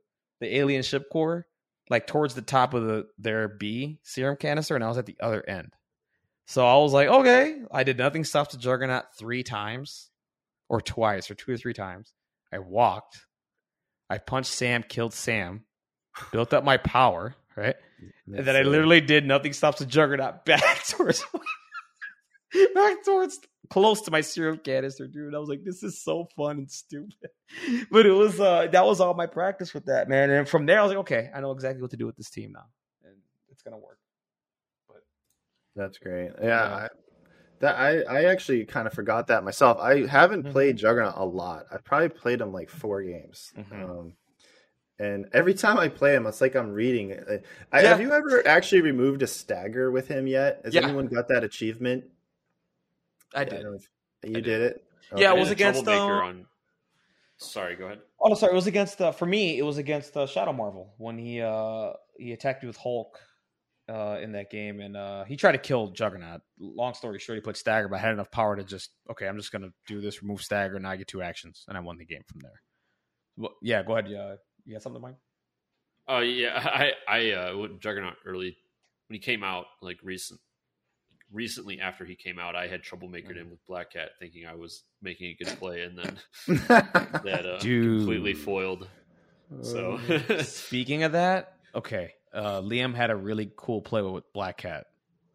the alien ship core like towards the top of the their B serum canister, and I was at the other end. So I was like, okay, I did nothing stuff to Juggernaut three times, or twice, or two or three times. I walked, I punched Sam, killed Sam, built up my power, right? and then I literally did nothing stops the Juggernaut back towards back towards close to my serum canister, dude. I was like, this is so fun and stupid. But it was uh that was all my practice with that, man. And from there I was like, okay, I know exactly what to do with this team now. And it's gonna work. But that's great. Yeah. yeah. I, that I, I actually kind of forgot that myself. I haven't mm-hmm. played Juggernaut a lot. I probably played him like four games. Mm-hmm. Um, and every time I play him, it's like I'm reading. I, yeah. Have you ever actually removed a stagger with him yet? Has yeah. anyone got that achievement? I did. you I did. did. it. Okay. Yeah, it was against uh, on. Sorry, go ahead. Oh sorry. It was against uh, for me. It was against uh, Shadow Marvel when he uh he attacked me with Hulk uh in that game, and uh he tried to kill Juggernaut. Long story short, he put Stagger, but I had enough power to just okay. I'm just gonna do this, remove Stagger, and I get two actions, and I won the game from there. Well, yeah, go ahead. Yeah, you got something, Mike? Oh yeah, I I uh, went Juggernaut early when he came out, like recent recently after he came out, I had trouble making him with Black Cat, thinking I was making a good play, and then that uh, completely foiled. So speaking of that, okay, uh, Liam had a really cool play with Black Cat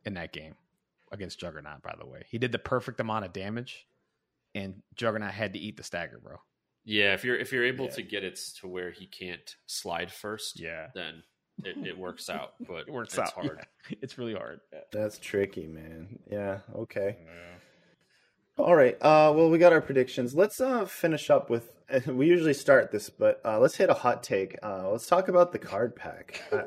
in that game against Juggernaut. By the way, he did the perfect amount of damage, and Juggernaut had to eat the stagger, bro. Yeah, if you're if you're able yeah. to get it to where he can't slide first, yeah, then it, it works out, but it works out hard. Yeah. It's really hard. Yeah. That's tricky, man. Yeah. Okay. Yeah. All right. Uh, well, we got our predictions. Let's uh, finish up with. We usually start this, but uh, let's hit a hot take. Uh, let's talk about the card pack. Uh,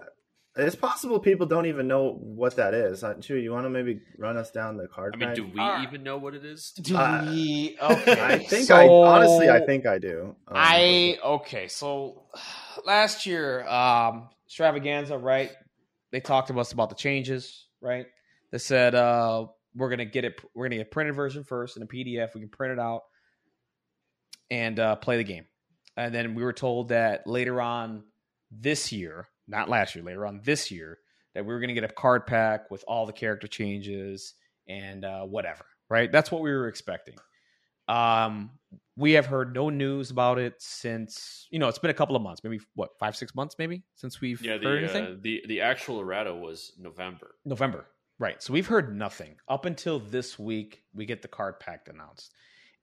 it's possible people don't even know what that is. Uh, Chewy, you want to maybe run us down the card? I mean, pack? do we uh, even know what it is? Do uh, we? Okay, I think so, I honestly, I think I do. Um, I okay. So last year, um, extravaganza, right? They talked to us about the changes, right? They said uh, we're gonna get it. We're gonna get a printed version first in a PDF. We can print it out and uh, play the game. And then we were told that later on this year, not last year, later on this year, that we were to get a card pack with all the character changes and uh, whatever. Right? That's what we were expecting. Um, we have heard no news about it since you know it's been a couple of months, maybe what five six months, maybe since we've yeah, the, heard anything. Uh, the the actual errata was November. November, right? So we've heard nothing up until this week. We get the card pack announced,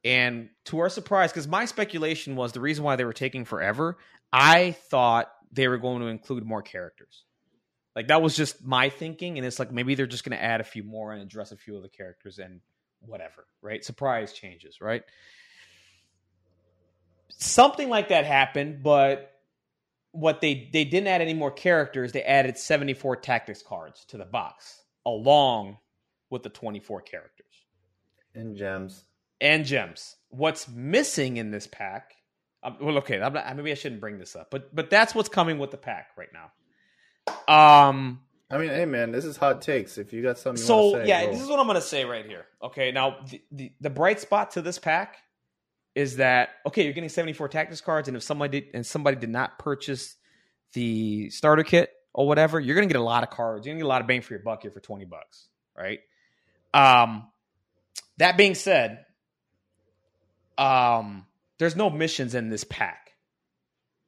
and to our surprise, because my speculation was the reason why they were taking forever. I thought they were going to include more characters. Like that was just my thinking, and it's like maybe they're just going to add a few more and address a few of the characters and whatever, right? Surprise changes, right? Something like that happened, but what they they didn't add any more characters. They added 74 tactics cards to the box along with the 24 characters and gems. And gems. What's missing in this pack? Um, well, okay, not, maybe I shouldn't bring this up, but but that's what's coming with the pack right now. Um, I mean, hey man, this is hot takes. If you got something, you want to so say, yeah, this is what I'm gonna say right here. Okay, now the, the, the bright spot to this pack is that okay, you're getting 74 tactics cards, and if somebody did, and somebody did not purchase the starter kit or whatever, you're gonna get a lot of cards. You're gonna get a lot of bang for your buck here for 20 bucks, right? Um, that being said, um, there's no missions in this pack,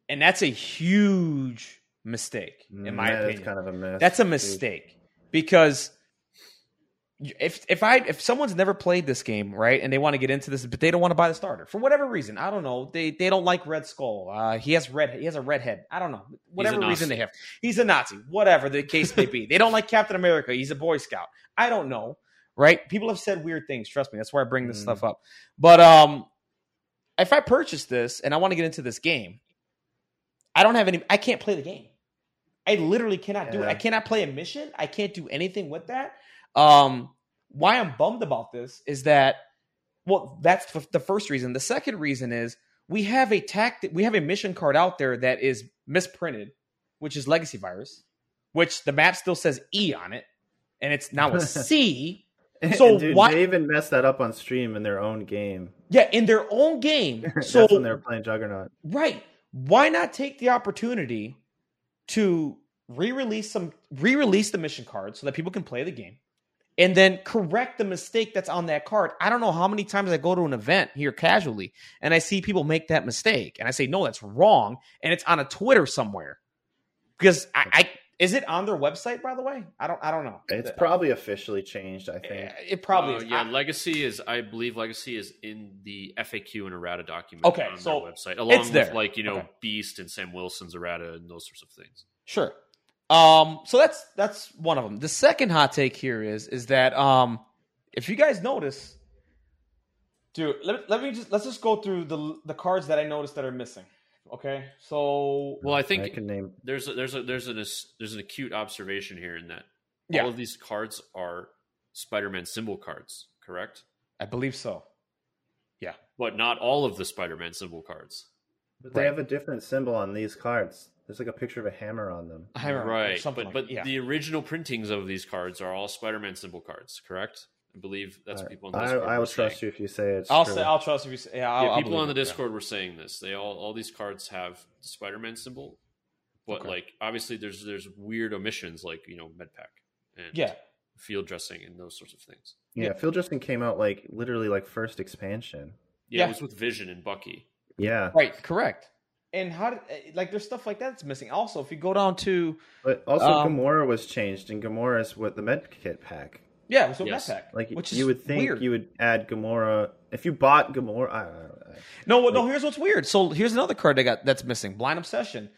and that's a huge mistake, in my yeah, opinion. That's kind of a That's a mistake dude. because if if I if someone's never played this game, right, and they want to get into this, but they don't want to buy the starter for whatever reason, I don't know. They they don't like Red Skull. Uh, he has red. He has a red head. I don't know. Whatever reason they have, he's a Nazi. Whatever the case may be, they don't like Captain America. He's a Boy Scout. I don't know. Right? People have said weird things. Trust me. That's why I bring this mm. stuff up. But um, if I purchase this and I want to get into this game, I don't have any. I can't play the game. I literally cannot yeah. do it. I cannot play a mission. I can't do anything with that. Um, why I'm bummed about this is that, well, that's the first reason. The second reason is we have a tactic, we have a mission card out there that is misprinted, which is Legacy Virus, which the map still says E on it, and it's now a C. So dude, why they even messed that up on stream in their own game? Yeah, in their own game. So when they were playing Juggernaut, right? Why not take the opportunity to re-release some re-release the mission card so that people can play the game? And then correct the mistake that's on that card. I don't know how many times I go to an event here casually and I see people make that mistake and I say, no, that's wrong. And it's on a Twitter somewhere. Because I, I is it on their website, by the way? I don't. I don't know. It's probably officially changed. I think it, it probably uh, is. Yeah, I, Legacy is. I believe Legacy is in the FAQ and errata document. Okay, on so their website, along with there. like you know okay. Beast and Sam Wilson's errata and those sorts of things. Sure. Um, so that's that's one of them. The second hot take here is is that um, if you guys notice, dude, let, let me just let's just go through the the cards that I noticed that are missing. Okay, so well, I think I can name. There's a, there's a there's an there's an acute observation here in that yeah. all of these cards are Spider-Man symbol cards, correct? I believe so. Yeah, but not all of the Spider-Man symbol cards. But they right. have a different symbol on these cards. There's like a picture of a hammer on them. Hammer, right? But like, but yeah. the original printings of these cards are all Spider-Man symbol cards, correct? I believe that's what people on Discord. I, I will trust saying. you if you say it. I'll true. say I'll trust if you say. Yeah, I'll, yeah I'll people on the it, Discord yeah. were saying this. They all all these cards have the Spider-Man symbol, but okay. like obviously there's there's weird omissions like you know medpack and yeah field dressing and those sorts of things. Yeah, yeah. field dressing came out like literally like first expansion. Yeah, yeah, it was with Vision and Bucky. Yeah, right, correct. And how did eh, like there's stuff like that that's missing. Also, if you go down to but also um, Gamora was changed, and Gamora is with the med kit pack. Yeah, it was with yes. med pack. Like which you would think weird. you would add Gamora if you bought Gamora. I, I, I, no, like, no. Here's what's weird. So here's another card they got that's missing. Blind Obsession.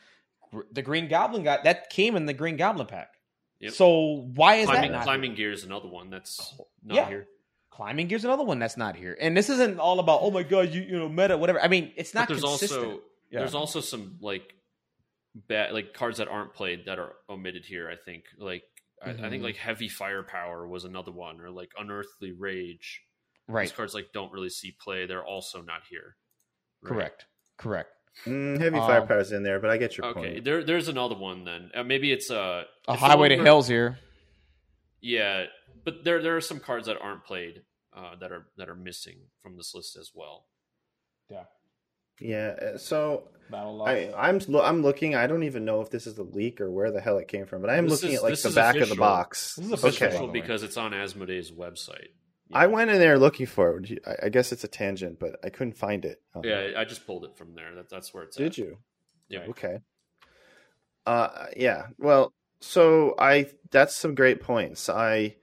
The Green Goblin got that came in the Green Goblin pack. Yep. So why is climbing, that not climbing gear is another one that's not yeah. here. Climbing gear is another one that's not here. And this isn't all about oh my god you you know meta whatever. I mean it's not. But there's consistent. also yeah. There's also some like bad like cards that aren't played that are omitted here. I think like mm-hmm. I, I, think mm-hmm. like heavy firepower was another one, or like unearthly rage. Right, these cards like don't really see play. They're also not here. Right? Correct. Correct. Mm, heavy um, firepower's in there, but I get your okay, point. there there's another one then. Uh, maybe it's uh, a highway to hell's here. Yeah, but there there are some cards that aren't played uh, that are that are missing from this list as well. Yeah. Yeah, uh, so I, I'm I'm looking. I don't even know if this is a leak or where the hell it came from, but I am looking is, at like the back official. of the box. This is official okay. because it's on Asmodee's website. Yeah. I went in there looking for it. I guess it's a tangent, but I couldn't find it. Uh-huh. Yeah, I just pulled it from there. That, that's where it's. At. Did at. you? Yeah. Okay. Uh, yeah. Well, so I that's some great points. I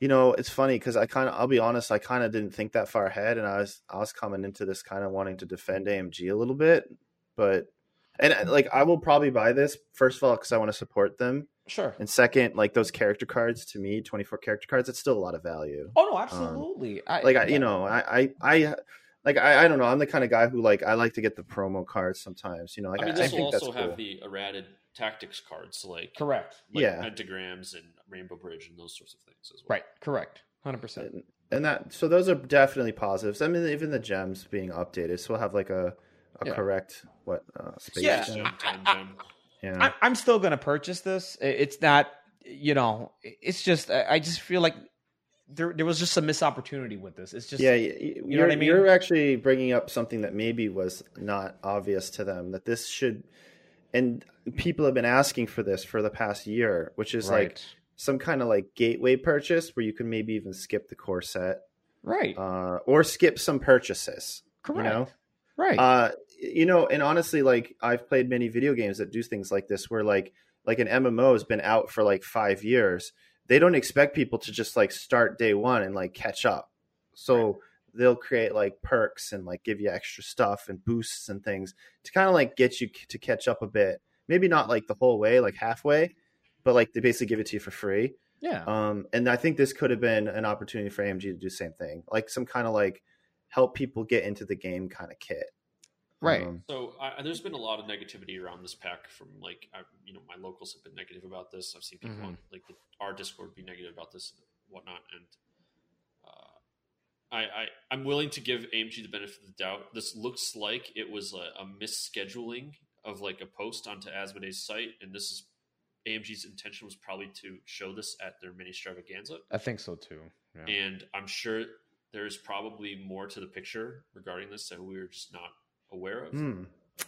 you know, it's funny because I kind of, I'll be honest, I kind of didn't think that far ahead, and I was, I was coming into this kind of wanting to defend AMG a little bit, but, and like, I will probably buy this first of all because I want to support them. Sure. And second, like those character cards to me, twenty four character cards, it's still a lot of value. Oh no, absolutely. Um, I, like I, you know, I, I, I like I, I don't know. I'm the kind of guy who like I like to get the promo cards sometimes. You know, like, I mean, this I will think also that's have cool. the errated tactics cards, like correct, like yeah, pentagrams and Rainbow Bridge and those sorts of things as well. Right, correct, hundred percent. And that so those are definitely positives. I mean, even the gems being updated, so we'll have like a a Yeah. correct what uh, space Yeah. gem. Gem, time gem. Yeah, I, I'm still going to purchase this. It's not, you know, it's just I I just feel like there there was just a missed opportunity with this. It's just yeah, y- y- know you're, what I mean? you're actually bringing up something that maybe was not obvious to them that this should, and people have been asking for this for the past year, which is like some kind of like gateway purchase where you can maybe even skip the core set, right, uh, or skip some purchases. correct, You know, right, uh, you know, and honestly, like I've played many video games that do things like this, where like like an MMO has been out for like five years. they don't expect people to just like start day one and like catch up. So they'll create like perks and like give you extra stuff and boosts and things to kind of like get you to catch up a bit. Maybe not like the whole way, like halfway, but like they basically give it to you for free. Yeah. Um, and I think this could have been an opportunity for AMG to do the same thing, like some kind of like help people get into the game kind of kit. Right. Um, So I, there's been a lot of negativity around this pack from like I, you know my locals have been negative about this. I've seen people Mhm. on like the, our Discord be negative about this and whatnot, and I, I I'm willing to give AMG the benefit of the doubt. This looks like it was a, a misscheduling of like a post onto Asmodee's site, and this is AMG's intention was probably to show this at their mini extravaganza, I think so too. Yeah. and I'm sure there's probably more to the picture regarding this that we we're just not aware of. hmm.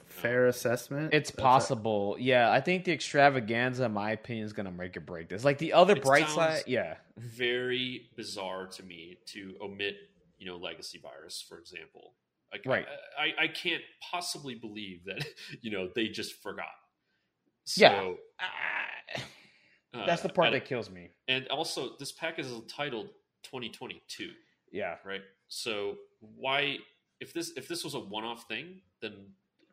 Fair assessment. It's That's a- possible. Yeah, I think the extravaganza, in my opinion, is going to make or break this. Like the other It bright side, yeah. very bizarre to me to omit, you know, legacy virus, for example. Like, Right. I, I, I can't possibly believe that, you know, they just forgot. Yeah. So, Ah, uh, That's the part and, that kills me. and also, this pack is titled 2022, Yeah. right? So why, if this if this was a one off thing, then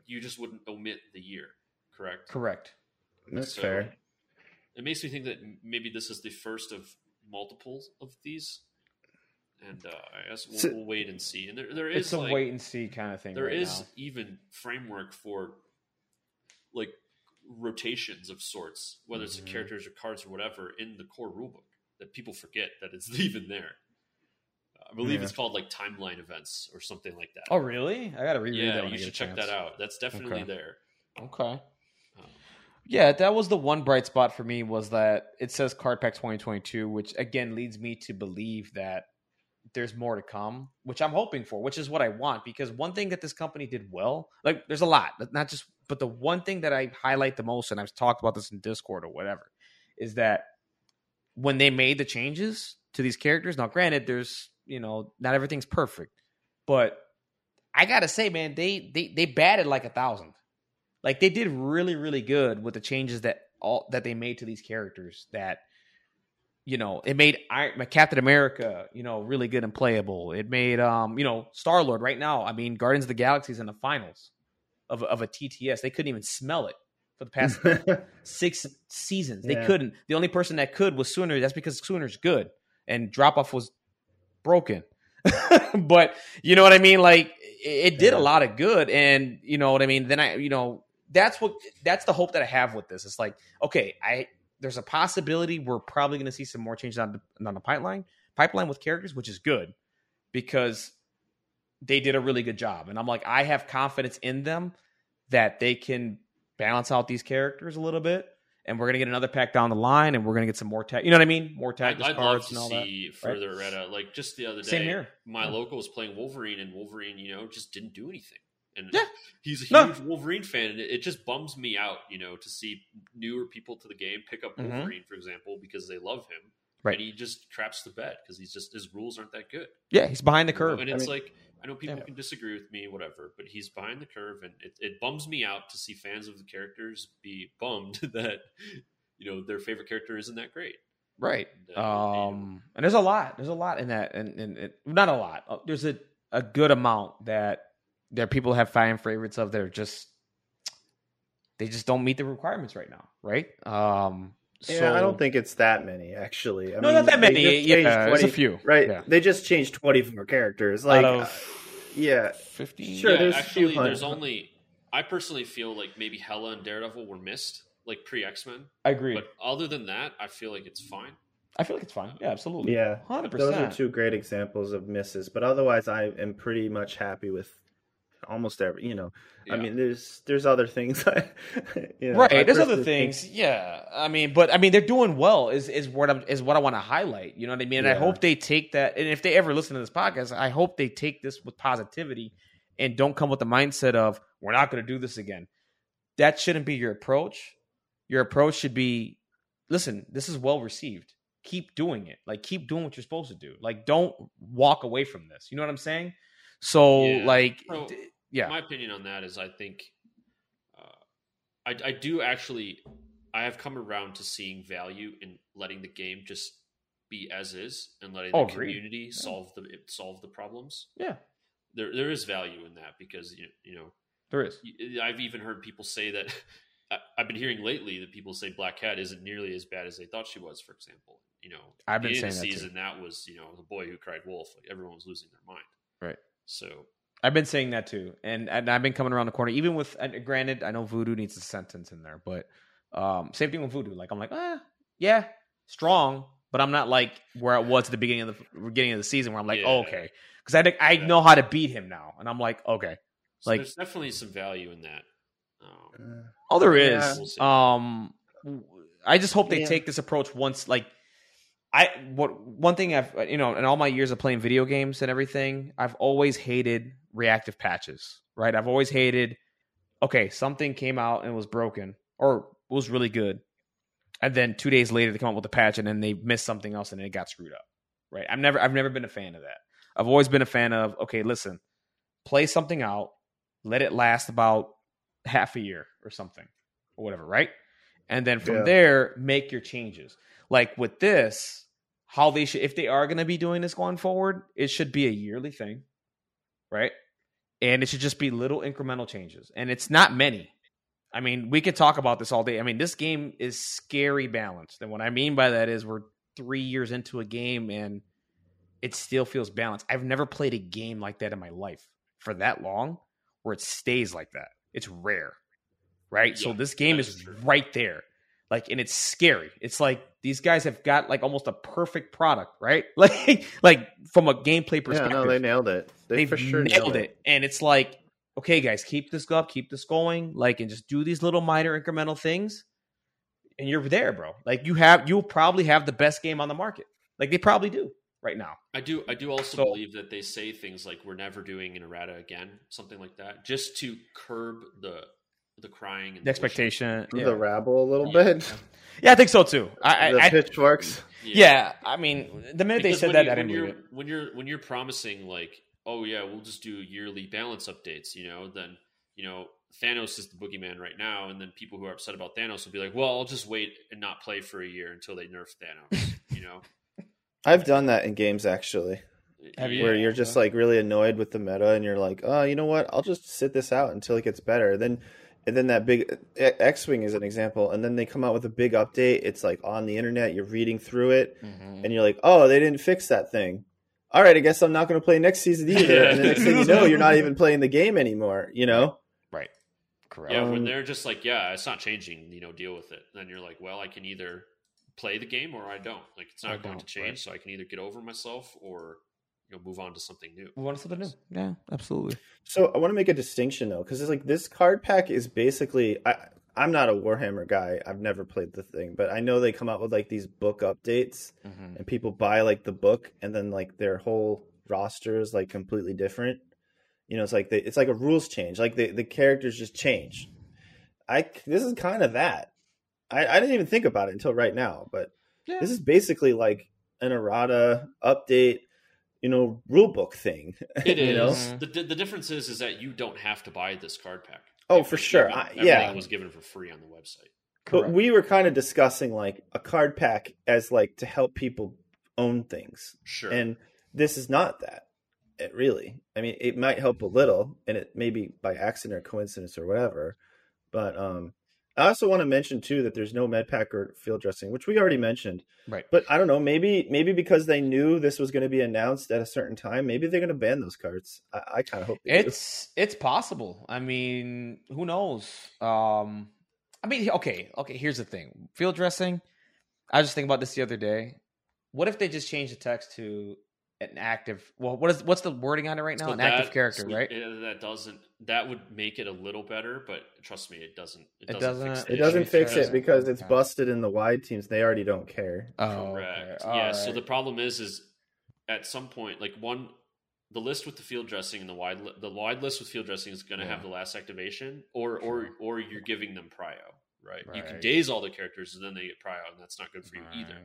you just wouldn't omit the year, correct? Correct. That's So, fair. It makes me think that maybe this is the first of multiples of these, and uh, I guess we'll, So- we'll wait and see. And there, there is It's a like, wait and see kind of thing. there right is now. even framework for like rotations of sorts, whether it's Mhm. the characters or cards or whatever, in the core rulebook that people forget that it's even there. I believe Yeah. it's called like timeline events or something like that. Oh, really? I got to reread that. yeah, you should check chance. that out. That's definitely Okay. there. Okay. Um, Yeah, that was the one bright spot for me was that it says Card Pack 2022, which again leads me to believe that there's more to come, which I'm hoping for, which is what I want. Because one thing that this company did well, like there's a lot, not just, but the one thing that I highlight the most, and I've talked about this in Discord or whatever, is that when they made the changes to these characters, now granted, there's you know not everything's perfect, but I gotta say, man, they they they batted like a thousand. Like they did really, really good with the changes that all that they made to these characters. That you know, it made Iron, Captain America, you know, really good and playable. It made um, you know, Star Lord right now. I mean, Guardians of the Galaxy is in the finals of of a TTS. They couldn't even smell it for the past six seasons. They Yeah. couldn't. The only person that could was Sooner. That's because Sooner's good and drop off was broken. but you know what I mean? Like it, it did Yeah. a lot of good, and you know what I mean. Then I, you know, that's what that's the hope that I have with this. It's like okay, I there's a possibility we're probably going to see some more changes on the, on the pipeline pipeline with characters, which is good because they did a really good job, and I'm like I have confidence in them that they can balance out these characters a little bit. And we're gonna get another pack down the line, and we're gonna get some more tag. You know what I mean? More tag I'd, I'd love cards to and all that. see further at a like just the other day. Same here. My Yeah. local was playing Wolverine, and Wolverine, you know, just didn't do anything. And Yeah. he's a No. huge Wolverine fan, and it, just bums me out, you know, to see newer people to the game pick up Mhm. Wolverine, for example, because they love him, Right. And he just traps the bed because he's just his rules aren't that good. Yeah, he's behind the You know, curve. and I it's mean- like I know people Yeah. can disagree with me, whatever, but he's behind the curve, and it, it bums me out to see fans of the characters be bummed that you know their favorite character isn't that great. Right. And, uh, Um, and there's a lot. There's a lot in that, and, and it, not a lot. Uh, There's a, a good amount that there people have fan favorites of. They're just they just don't meet the requirements right now, right? Um, Yeah, so, I don't think it's that many actually. I no, not that many. Yeah, changed there's a few, Right? Yeah. They just changed twenty four characters. Like, Out uh, yeah, fifty. Sure, yeah, there's a actually, few there's only. I personally feel like maybe Hela and Daredevil were missed, like pre X Men. I agree. But other than that, I feel like it's fine. I feel like it's fine. Yeah, absolutely. yeah. hundred percent. Those are two great examples of misses. But otherwise, I am pretty much happy with almost every. You know, I mean, there's there's other things. I, you know, right there's other personally think- things yeah i mean but i mean they're doing well is is what i'm is what i want to highlight you know what i mean? And i hope they take that and if they ever listen to this podcast i hope they take this with positivity and don't come with the mindset of we're not going to do this again. That shouldn't be your approach. Your approach should be listen this is well received. Keep doing it. Like keep doing what you're supposed to do. Like don't walk away from this. You know what i'm saying? So Yeah. like So, d- yeah My opinion on that is, I think, uh, I, I do actually, I have come around to seeing value in letting the game just be as is and letting Oh, the agreed. community Yeah. solve the solve the problems. Yeah, There there is value in that because you you know there is. I've even heard people say that. I've been hearing lately that people say Black Cat isn't nearly as bad as they thought she was. For example, you know, I've been saying that too. season that was you know the boy who cried wolf. Like everyone was losing their mind. Right. So I've been saying that too, and and I've been coming around the corner. Even with, and granted, I know Voodoo needs a sentence in there, but um, same thing with Voodoo. Like I'm like, ah, yeah, strong, but I'm not like where I was at the beginning of the beginning of the season, where I'm like, Yeah. oh, okay, because I I know how to beat him now, and I'm like, okay, So Like- there's definitely some value in that. Um, oh, there Yeah. is. Um, I just hope they Yeah. take this approach once, like. I what one thing I've you know in all my years of playing video games and everything I've always hated reactive patches right? I've always hated okay something came out and was broken or was really good. And then two days later they come up with a patch and then they missed something else and it got screwed up right? I've never I've never been a fan of that. I've always been a fan of okay listen play something out let it last about half a year or something or whatever right? And then from Yeah. there make your changes like with this how they should if they are going to be doing this going forward it should be a yearly thing right? And it should just be little incremental changes. And it's not many. I mean we could talk about this all day. I mean this game is scary balanced. And what i mean by that is we're three years into a game and it still feels balanced. I've never played a game like that in my life for that long where it stays like that. It's rare right? So this game is is true. right there like and it's scary it's like these guys have got like almost a perfect product right like like from a gameplay perspective. yeah, perspective no, they nailed it. They they've for sure nailed it. And it's like, okay, guys, keep this up, keep this going, like, and just do these little minor incremental things, and you're there, bro. Like, you have, you'll probably have the best game on the market. Like, they probably do right now. I do I do also So- believe that they say things like we're never doing an errata again, something like that, just to curb the the crying and The expectation, The yeah. rabble a little Yeah. bit. yeah, I think so too. I, the I, I pitchworks. yeah, I mean, the minute they said that, you- I when didn't you're, it. When you're when you're promising like, oh yeah, we'll just do yearly balance updates, you know, then you know Thanos is the boogeyman right now, and then people who are upset about Thanos will be like, well, I'll just wait and not play for a year until they nerf Thanos, you know. I've done that in games actually, Have you? where you're just like really annoyed with the meta, and you're like, oh, you know what? I'll just sit this out until it gets better. Then, and then that big X Wing is an example, and then they come out with a big update. It's like on the internet, you're reading through it, Mhm. and you're like, oh, they didn't fix that thing. All right, I guess I'm not going to play next season either. And the next thing you know, you're not even playing the game anymore. You know? Right. Correct. Yeah, Um, when they're just like, yeah, it's not changing, you know, deal with it. Then you're like, well, I can either play the game or I don't. Like, it's I not going to change, right. so I can either get over myself or you know move on to something new. We want something new. Yeah, absolutely. So I want to make a distinction though, because it's like this card pack is basically. I, I'm not a Warhammer guy. I've never played the thing, but I know they come out with like these book updates, Mhm. and people buy like the book, and then like their whole roster is like completely different. You know, it's like they, it's like a rules change. Like the the characters just change. I this is kind of that. I, I didn't even think about it until right now, but Yeah. this is basically like an errata update. You know, rule book thing. It is. know? The, the difference is is that you don't have to buy this card pack. Oh, for sure. given- I- everything yeah. was given for free on the website. But we were kind of discussing like a card pack as like to help people own things. Sure. And this is not that. It really. I mean, it might help a little and it may be by accident or coincidence or whatever. But um I also want to mention too that there's no med pack or field dressing, which we already mentioned. Right. But I don't know, maybe maybe because they knew this was going to be announced at a certain time, maybe they're going to ban those cards. I, I kind of hope they do. It's it's possible. I mean, who knows? Um, I mean, okay, okay. Here's the thing: field dressing. I was just thinking about this the other day. What if they just change the text to an active? Well, what is what's the wording on it right now? So an active character, so, right? yeah, that doesn't. That would make it a little better, but trust me, it doesn't. It It doesn't. doesn't- fix the It doesn't fix it because it's Okay. busted in the wide teams. They already don't care. Oh, Correct. okay. Yeah. So the problem is, is at some point, like one, the list with the field dressing and the wide, li- the wide list with field dressing is going to have the last activation, or or or you're giving them prio, right? You can daze all the characters and then they get prio, and that's not good for you either.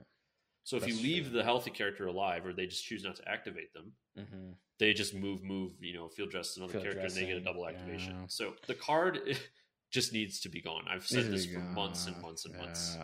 So if That's you leave true. the healthy character alive, or they just choose not to activate them, Mhm. they just move, move, you know, field dress another Field character, and they get a double activation. yeah. So the card just needs to be gone. I've said this for months and months and months.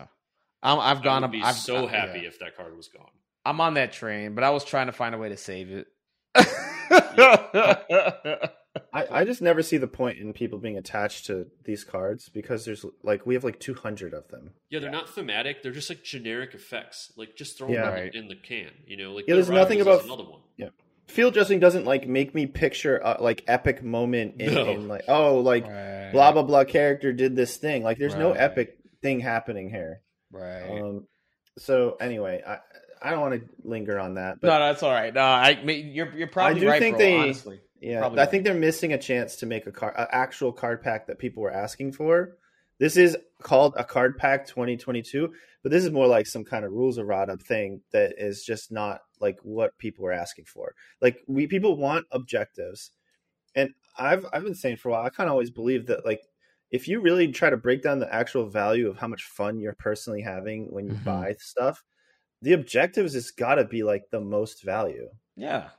I'm, I've I gone. would be I've, so I- happy yeah. if that card was gone. I'm on that train, but I was trying to find a way to save it. I, I just never see the point in people being attached to these cards because there's like we have like 200 of them. Yeah, they're not thematic. They're just like generic effects. Like just throw Yeah. them Right. in the can. You know, like Yeah, there's nothing about- another one. Yeah, Field dressing doesn't like make me picture uh, like epic moment in, No. in like oh like right. blah blah blah character did this thing like there's no epic thing happening here. Right. Um, so anyway, I I don't want to linger on that, but no, no, that's all right. No, I mean, you're you're probably do right, think bro, they- honestly. Yeah, Probably I think they're missing a chance to make a card, an actual card pack that people were asking for. This is called a card pack 2022, but this is more like some kind of rules errata thing that is just not like what people were asking for. Like we people want objectives, and I've I've been saying for a while. I kind of always believe that like if you really try to break down the actual value of how much fun you're personally having when you Mhm. buy stuff, the objectives has got to be like the most value. Yeah,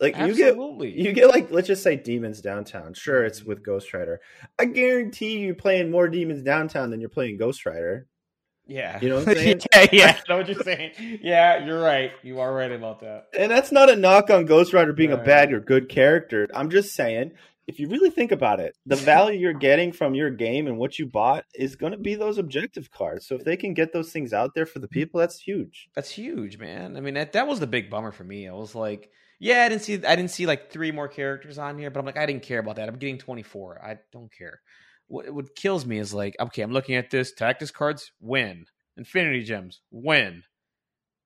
Like you get you get like let's just say demons downtown. Sure, it's mm-hmm. with Ghost Rider. I guarantee you playing more demons downtown than you're playing Ghost Rider. yeah, You know what I'm saying? yeah, yeah. I know what you're saying. Yeah, you're right. You are right about that. And that's not a knock on Ghost Rider being a bad or good character. I'm just saying, if you really think about it, the value you're getting from your game and what you bought is going to be those objective cards. So if they can get those things out there for the people, that's huge. That's huge, man. I mean, that that was the big bummer for me. I was like, yeah, I didn't see I didn't see like three more characters on here, but I'm like, I didn't care about that. I'm getting 24. I don't care. What what kills me is like, okay, I'm looking at this tactics cards, win. Infinity gems, win.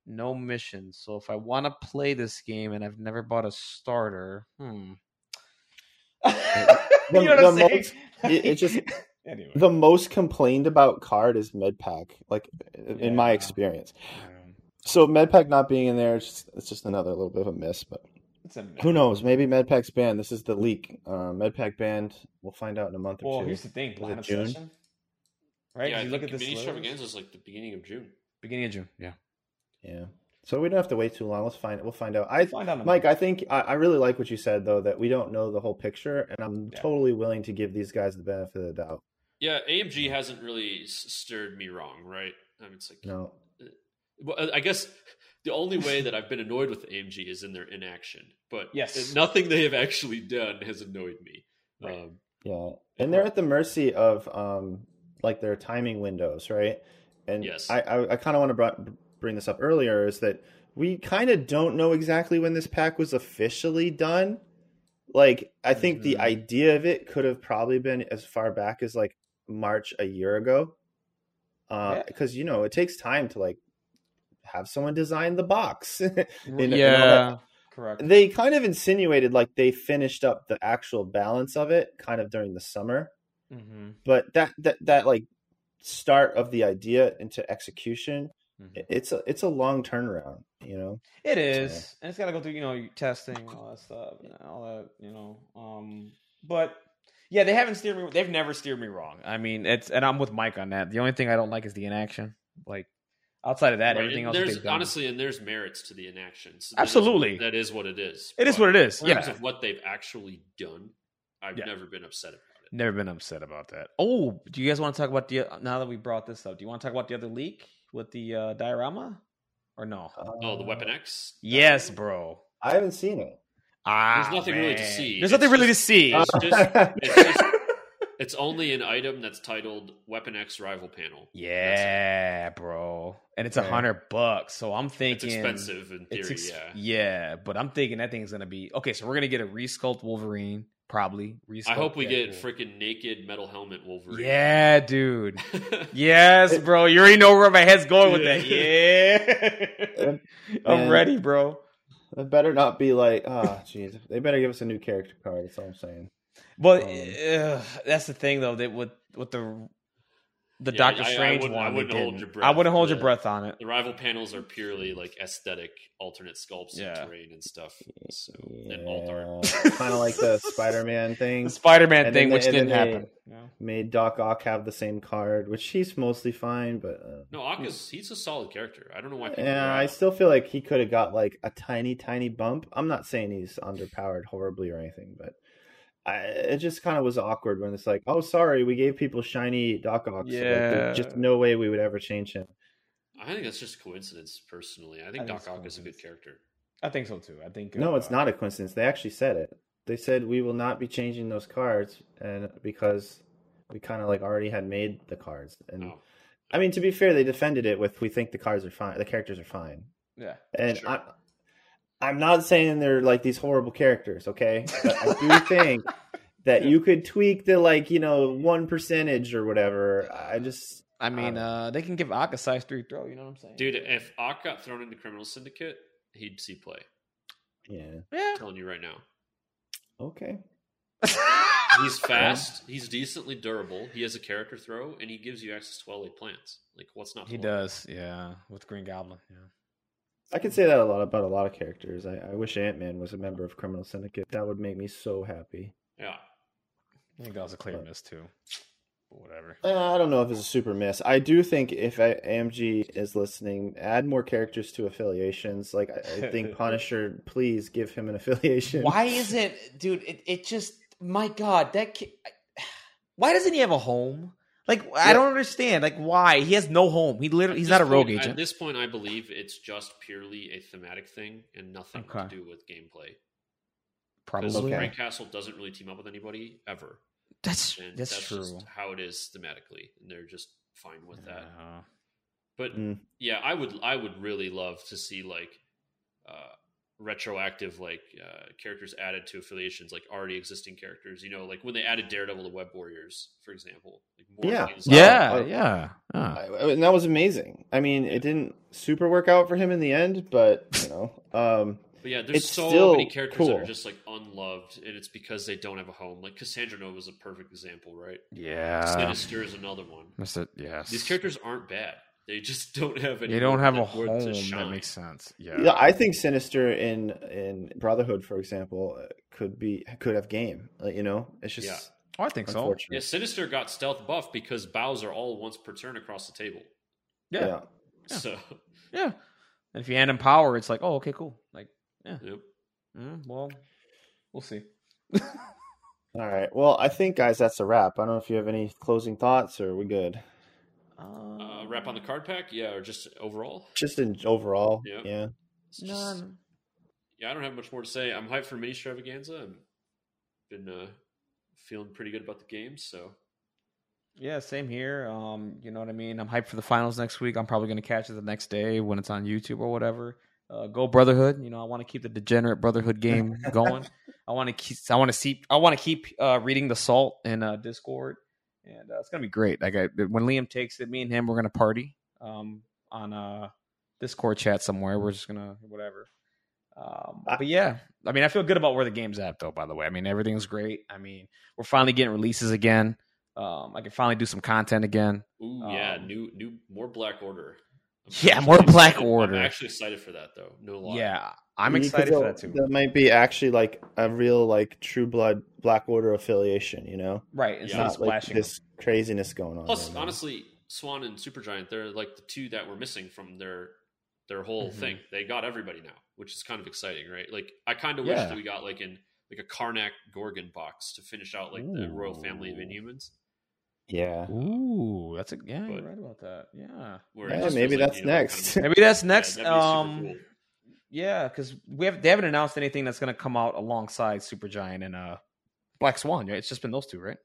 No missions. So if I want to play this game and I've never bought a starter, hmm. The- you know what I'm saying? most- it- it just- anyway. The most complained about card is Medpack, like in my experience. Um, So Medpack not being in there, it's just, it's just another little bit of a miss. But it's a who knows? Maybe Medpack's banned. This is the leak. Uh, Medpack banned. We'll find out in a month or Well, two. here's the thing: Plan of June? Session, right? Yeah, If I you look at think this mini list- extravaganza is like the beginning of June. beginning of June. Yeah, Yeah. So we don't have to wait too long. Let's find. We'll find out. I, find out. Mike, month. I think I, I really like what you said though that we don't know the whole picture, and I'm Yeah. totally willing to give these guys the benefit of the doubt. Yeah, AMG hasn't really stirred me wrong, right? I mean, it's like, No, well, I guess the only way that I've been annoyed with AMG is in their inaction, but Yes. nothing they have actually done has annoyed me. Right. Um, yeah, and they're at the mercy of um like their timing windows, right? And Yes. I I, I kind of want to bring this up earlier is that we kind of don't know exactly when this pack was officially done. Like I think the Mhm. idea of it could have probably been as far back as like March a year ago. Uh, Yeah. because you know it takes time to like have someone design the box. and- and all that. yeah, correct. they kind of insinuated like they finished up the actual balance of it kind of during the summer Mm-hmm. but that that that like start of the idea into execution Mhm. it's a it's a long turnaround you know It is, and it's got to go through you know testing all that stuff, all that you know. Um, but yeah, they haven't steered me. They've never steered me wrong. I mean, it's and I'm with Mike on that. The only thing I don't like is the inaction. Like outside of that, right, everything and else. there's they've honestly, and there's merits to the inactions. That is Absolutely. what- that is what it is. it is But what it is. In terms Yeah, of what they've actually done, I've Yeah. never been upset about it. never been upset about that. Oh, do you guys want to talk about the? Now that we brought this up, do you want to talk about the other leak with the uh, diorama, or no? Oh, the Weapon X. Yes, bro. i haven't seen it Ah, There's nothing really to see. There's It's nothing really just- to see. It's just, it's just, it's only an item that's titled Weapon X Rival Panel. yeah, bro, and it's a Right. hundred bucks. So I'm It's thinking expensive in theory, It's ex- yeah. yeah, but I'm thinking that thing's gonna be okay. So we're gonna get a resculpt Wolverine, probably. Resculpt I hope we get Deadpool. freaking naked metal helmet Wolverine. Yeah, dude. Yes, bro. You already know where my head's going with that. Yeah, I'm Man. ready, bro. it better not be like oh jeez they better give us a new character card that's all i'm saying But Um, uh, that's the thing, though. That with with the the Yeah, Doctor I- I Strange wouldn't- I one, they wouldn't hold didn't. your I wouldn't hold for your breath on it. The rival panels are purely like aesthetic, alternate sculpts Yeah. and terrain and stuff. So and alt art. kind of like the spider-man thing The Spider Man And thing, then which didn't they- happen. Made doc ock have the same card which he's mostly fine but uh, No, is he's a solid character. I don't know why. Yeah, I still feel like he could have got like a tiny, tiny bump. I'm not saying he's underpowered horribly or anything, but I, it just kind of was awkward when it's like, oh, sorry, we gave people shiny Doc Ock. So like, Yeah. just no way we would ever change him. I think that's just coincidence. Personally, I think I Doc Ock is a good character. I think so too. I think No, uh, it's not a coincidence. They actually said it. They said we will not be changing those cards, and because we kind of like already had made the cards. And Oh, I mean, to be fair, they defended it with we think the cards are fine, the characters are fine. Yeah, And Sure. I, I'm not saying they're like these horrible characters, okay? But I do think that you could tweak the like you know one percentage or whatever. I just I mean, don't uh, they can give Ock a size three throw. You know what I'm saying, dude, if Ock got thrown into Criminal Syndicate, he'd see play. yeah Yeah. I'm telling you right now. okay. He's fast. He's decently durable. He has a character throw, and he gives you access to LA plants. Like, what's not? he love? does. Yeah, with Green Goblin. Yeah. I could say that a lot about a lot of characters. I, I wish Ant Man was a member of Criminal Syndicate. That would make me so happy. Yeah, I think that was a clear But- miss too. But whatever. Uh, I don't know if it's a super miss. I do think if I, AMG is listening, add more characters to affiliations. Like I, I think Punisher, please give him an affiliation. Why isn't, dude? It, it just, my God, that kid. Why doesn't he have a home? Like I don't understand. Like why he has no home? He literally he's not a rogue point- agent. At this point, I believe it's just purely a thematic thing and nothing Okay. to do with gameplay. Probably. Because Frank Castle doesn't really team up with anybody ever, That's and that's, that's, true. just how it is thematically, and they're just fine with that. But Mm. yeah, I would I would really love to see like uh, retroactive like uh, characters added to affiliations, like already existing characters. You know, like when they added Daredevil to Web Warriors, for example. Like more Yeah. things like Yeah, yeah. yeah. I- and that was amazing. I mean, it didn't super work out for him in the end, but you know, um, But yeah, there's so still many characters that are just like unloved, and it's because they don't have a home. Like Cassandra Nova is a perfect example, right? Yeah. Sinister is another one. That's it. Yes. These characters aren't bad. They just don't have any. They don't have a worth- worth home. That makes sense. Yeah. yeah, I think Sinister in in Brotherhood, for example, uh, could be could have game. Like, you know, it's just Yeah. Oh, I think so. Yeah, Sinister got stealth buff because bows are all once per turn across the table. Yeah. yeah. Yeah. So, Yeah. And if you hand him power, it's like, oh, okay, cool. Like, yeah. yep. mm, well, we'll see. All right. Well, I think guys, that's a wrap. I don't know if you have any closing thoughts, or we good. Uh, wrap on the card pack, yeah, or just overall. Just in overall, Yeah. yeah. Just- no. yeah, I don't have much more to say. I'm hyped for mini extravaganza. I've been uh, feeling pretty good about the game, so Yeah, same here. Um, you know what I mean. I'm hyped for the finals next week. I'm probably gonna catch it the next day when it's on YouTube or whatever. Uh, go Brotherhood. You know, I want to keep the degenerate Brotherhood game going. I want to keep. I want to see. I want to keep uh, reading the Salt in uh, Discord, and uh, it's gonna be great. Like I, when Liam takes it, me and him, we're gonna party um, on uh, Discord chat somewhere. We're just gonna whatever. Um, but yeah, I mean, I feel good about where the game's at, though. By the way, I mean everything's great. I mean, we're finally getting releases again. Um, I can finally do some content again. ooh yeah, Um, new new more Black Order. I'm Yeah, more Black excited- Order. I'm actually excited for that though. No lie. Yeah, I'm excited for that- that too. That might be actually like a real like True Blood Black Order affiliation. You know, right, It's Yeah. of not like splashing. this craziness going on. Plus, right honestly, Swan and Supergiant, they're like the two that were missing from their their whole Mhm. thing. They got everybody now, which is kind of exciting, right? Like I kind of Yeah. wish that we got like in like a Karnak Gorgon box to finish out like the royal family of Inhumans. yeah. Ooh, that's a yeah. But- you're right about that. Yeah, Yeah, maybe like, that's you know, kind next. of- maybe that's next. that'd be super um, cool. Yeah, because we have they haven't announced anything that's going to come out alongside Supergiant and uh Black Swan. Right? It's just been those two, right?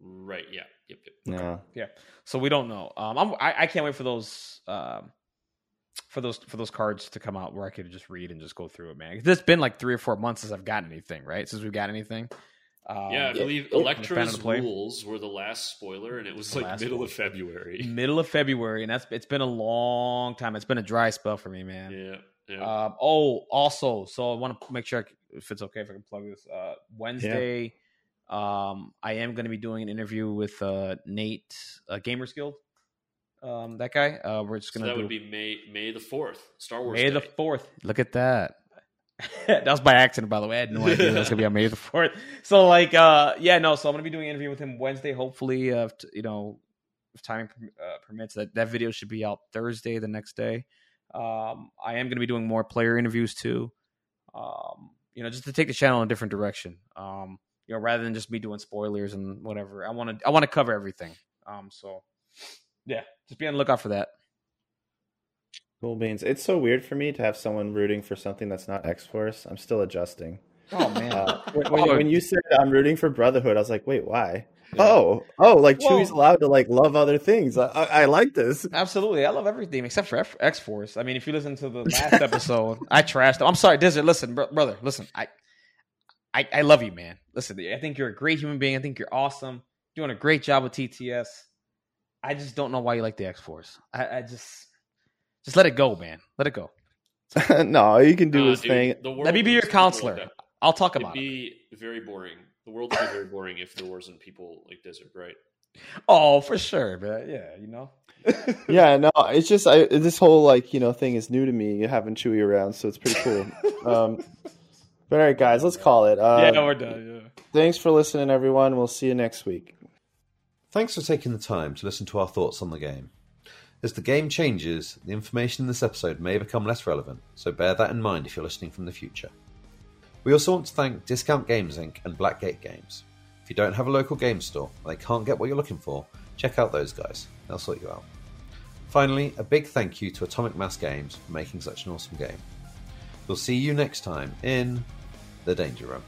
Right? Yeah. Yep. Yep. No. So we don't know. Um, I'm, I I can't wait for those um for those for those cards to come out where I could just read and just go through it, man. It's been like three or four months since I've gotten anything, right? Since we've got anything. Um, yeah, I believe it- Fan Elektra's of the play. rules were the last spoiler, and it was The like middle one. of February. middle of February, and that's it's been a long time. It's been a dry spell for me, man. Yeah. Yeah. Um, oh, also, so I want to make sure I if it's okay if I can plug this. Uh, Wednesday, um, I am going to be doing an interview with uh, Nate, uh, Gamers Guild. Um, that guy. Uh, we're just going to that do would be May May the fourth, Star Wars. May the fourth. Look at that. that was by accident, by the way. I had no idea that was gonna be on May the fourth. So, like, uh, yeah, no. So I'm gonna be doing an interview with him Wednesday. Hopefully, uh, t- you know, if timing uh, permits, that that video should be out Thursday, the next day. Um, I am gonna be doing more player interviews too. Um, you know, just to take the channel in a different direction. Um, you know, rather than just me doing spoilers and whatever. I want to I want to cover everything. Um, so yeah, just be on the lookout for that. Cool beans. It's so weird for me to have someone rooting for something that's not X Force. I'm still adjusting. Oh man! Uh, when, when, when, you said I'm rooting for Brotherhood, I was like, wait, why? Yeah. Oh, oh, like Whoa. Chewie's allowed to like love other things. I, I, I like this. Absolutely, I love everything except for X Force. I mean, if you listen to the last episode, I trashed. Them. I'm sorry, Desert. Listen, bro- brother. Listen, I, I, I love you, man. Listen, I think you're a great human being. I think you're awesome. Doing a great job with TTS. I just don't know why you like the X Force. I, I just, just let it go, man. Let it go. no, you can do uh, his dude, thing. Let me be your counselor. I'll talk about It'd be it. very boring. The world would be very boring if there wasn't people like Desert, right? Oh, for sure, but yeah, you know. yeah, no, it's just I, this whole like you know thing is new to me having Chewy around, so it's pretty cool. um, but all right, guys, let's call it. Uh, yeah, we're done. Yeah. Thanks for listening, everyone. We'll see you next week. Thanks for taking the time to listen to our thoughts on the game. As the game changes, the information in this episode may become less relevant, so bear that in mind if you're listening from the future. We also want to thank Discount Games Inc. and Blackgate Games. If you don't have a local game store and they can't get what you're looking for, check out those guys. They'll sort you out. Finally, a big thank you to Atomic Mass Games for making such an awesome game. We'll see you next time in The Danger Room.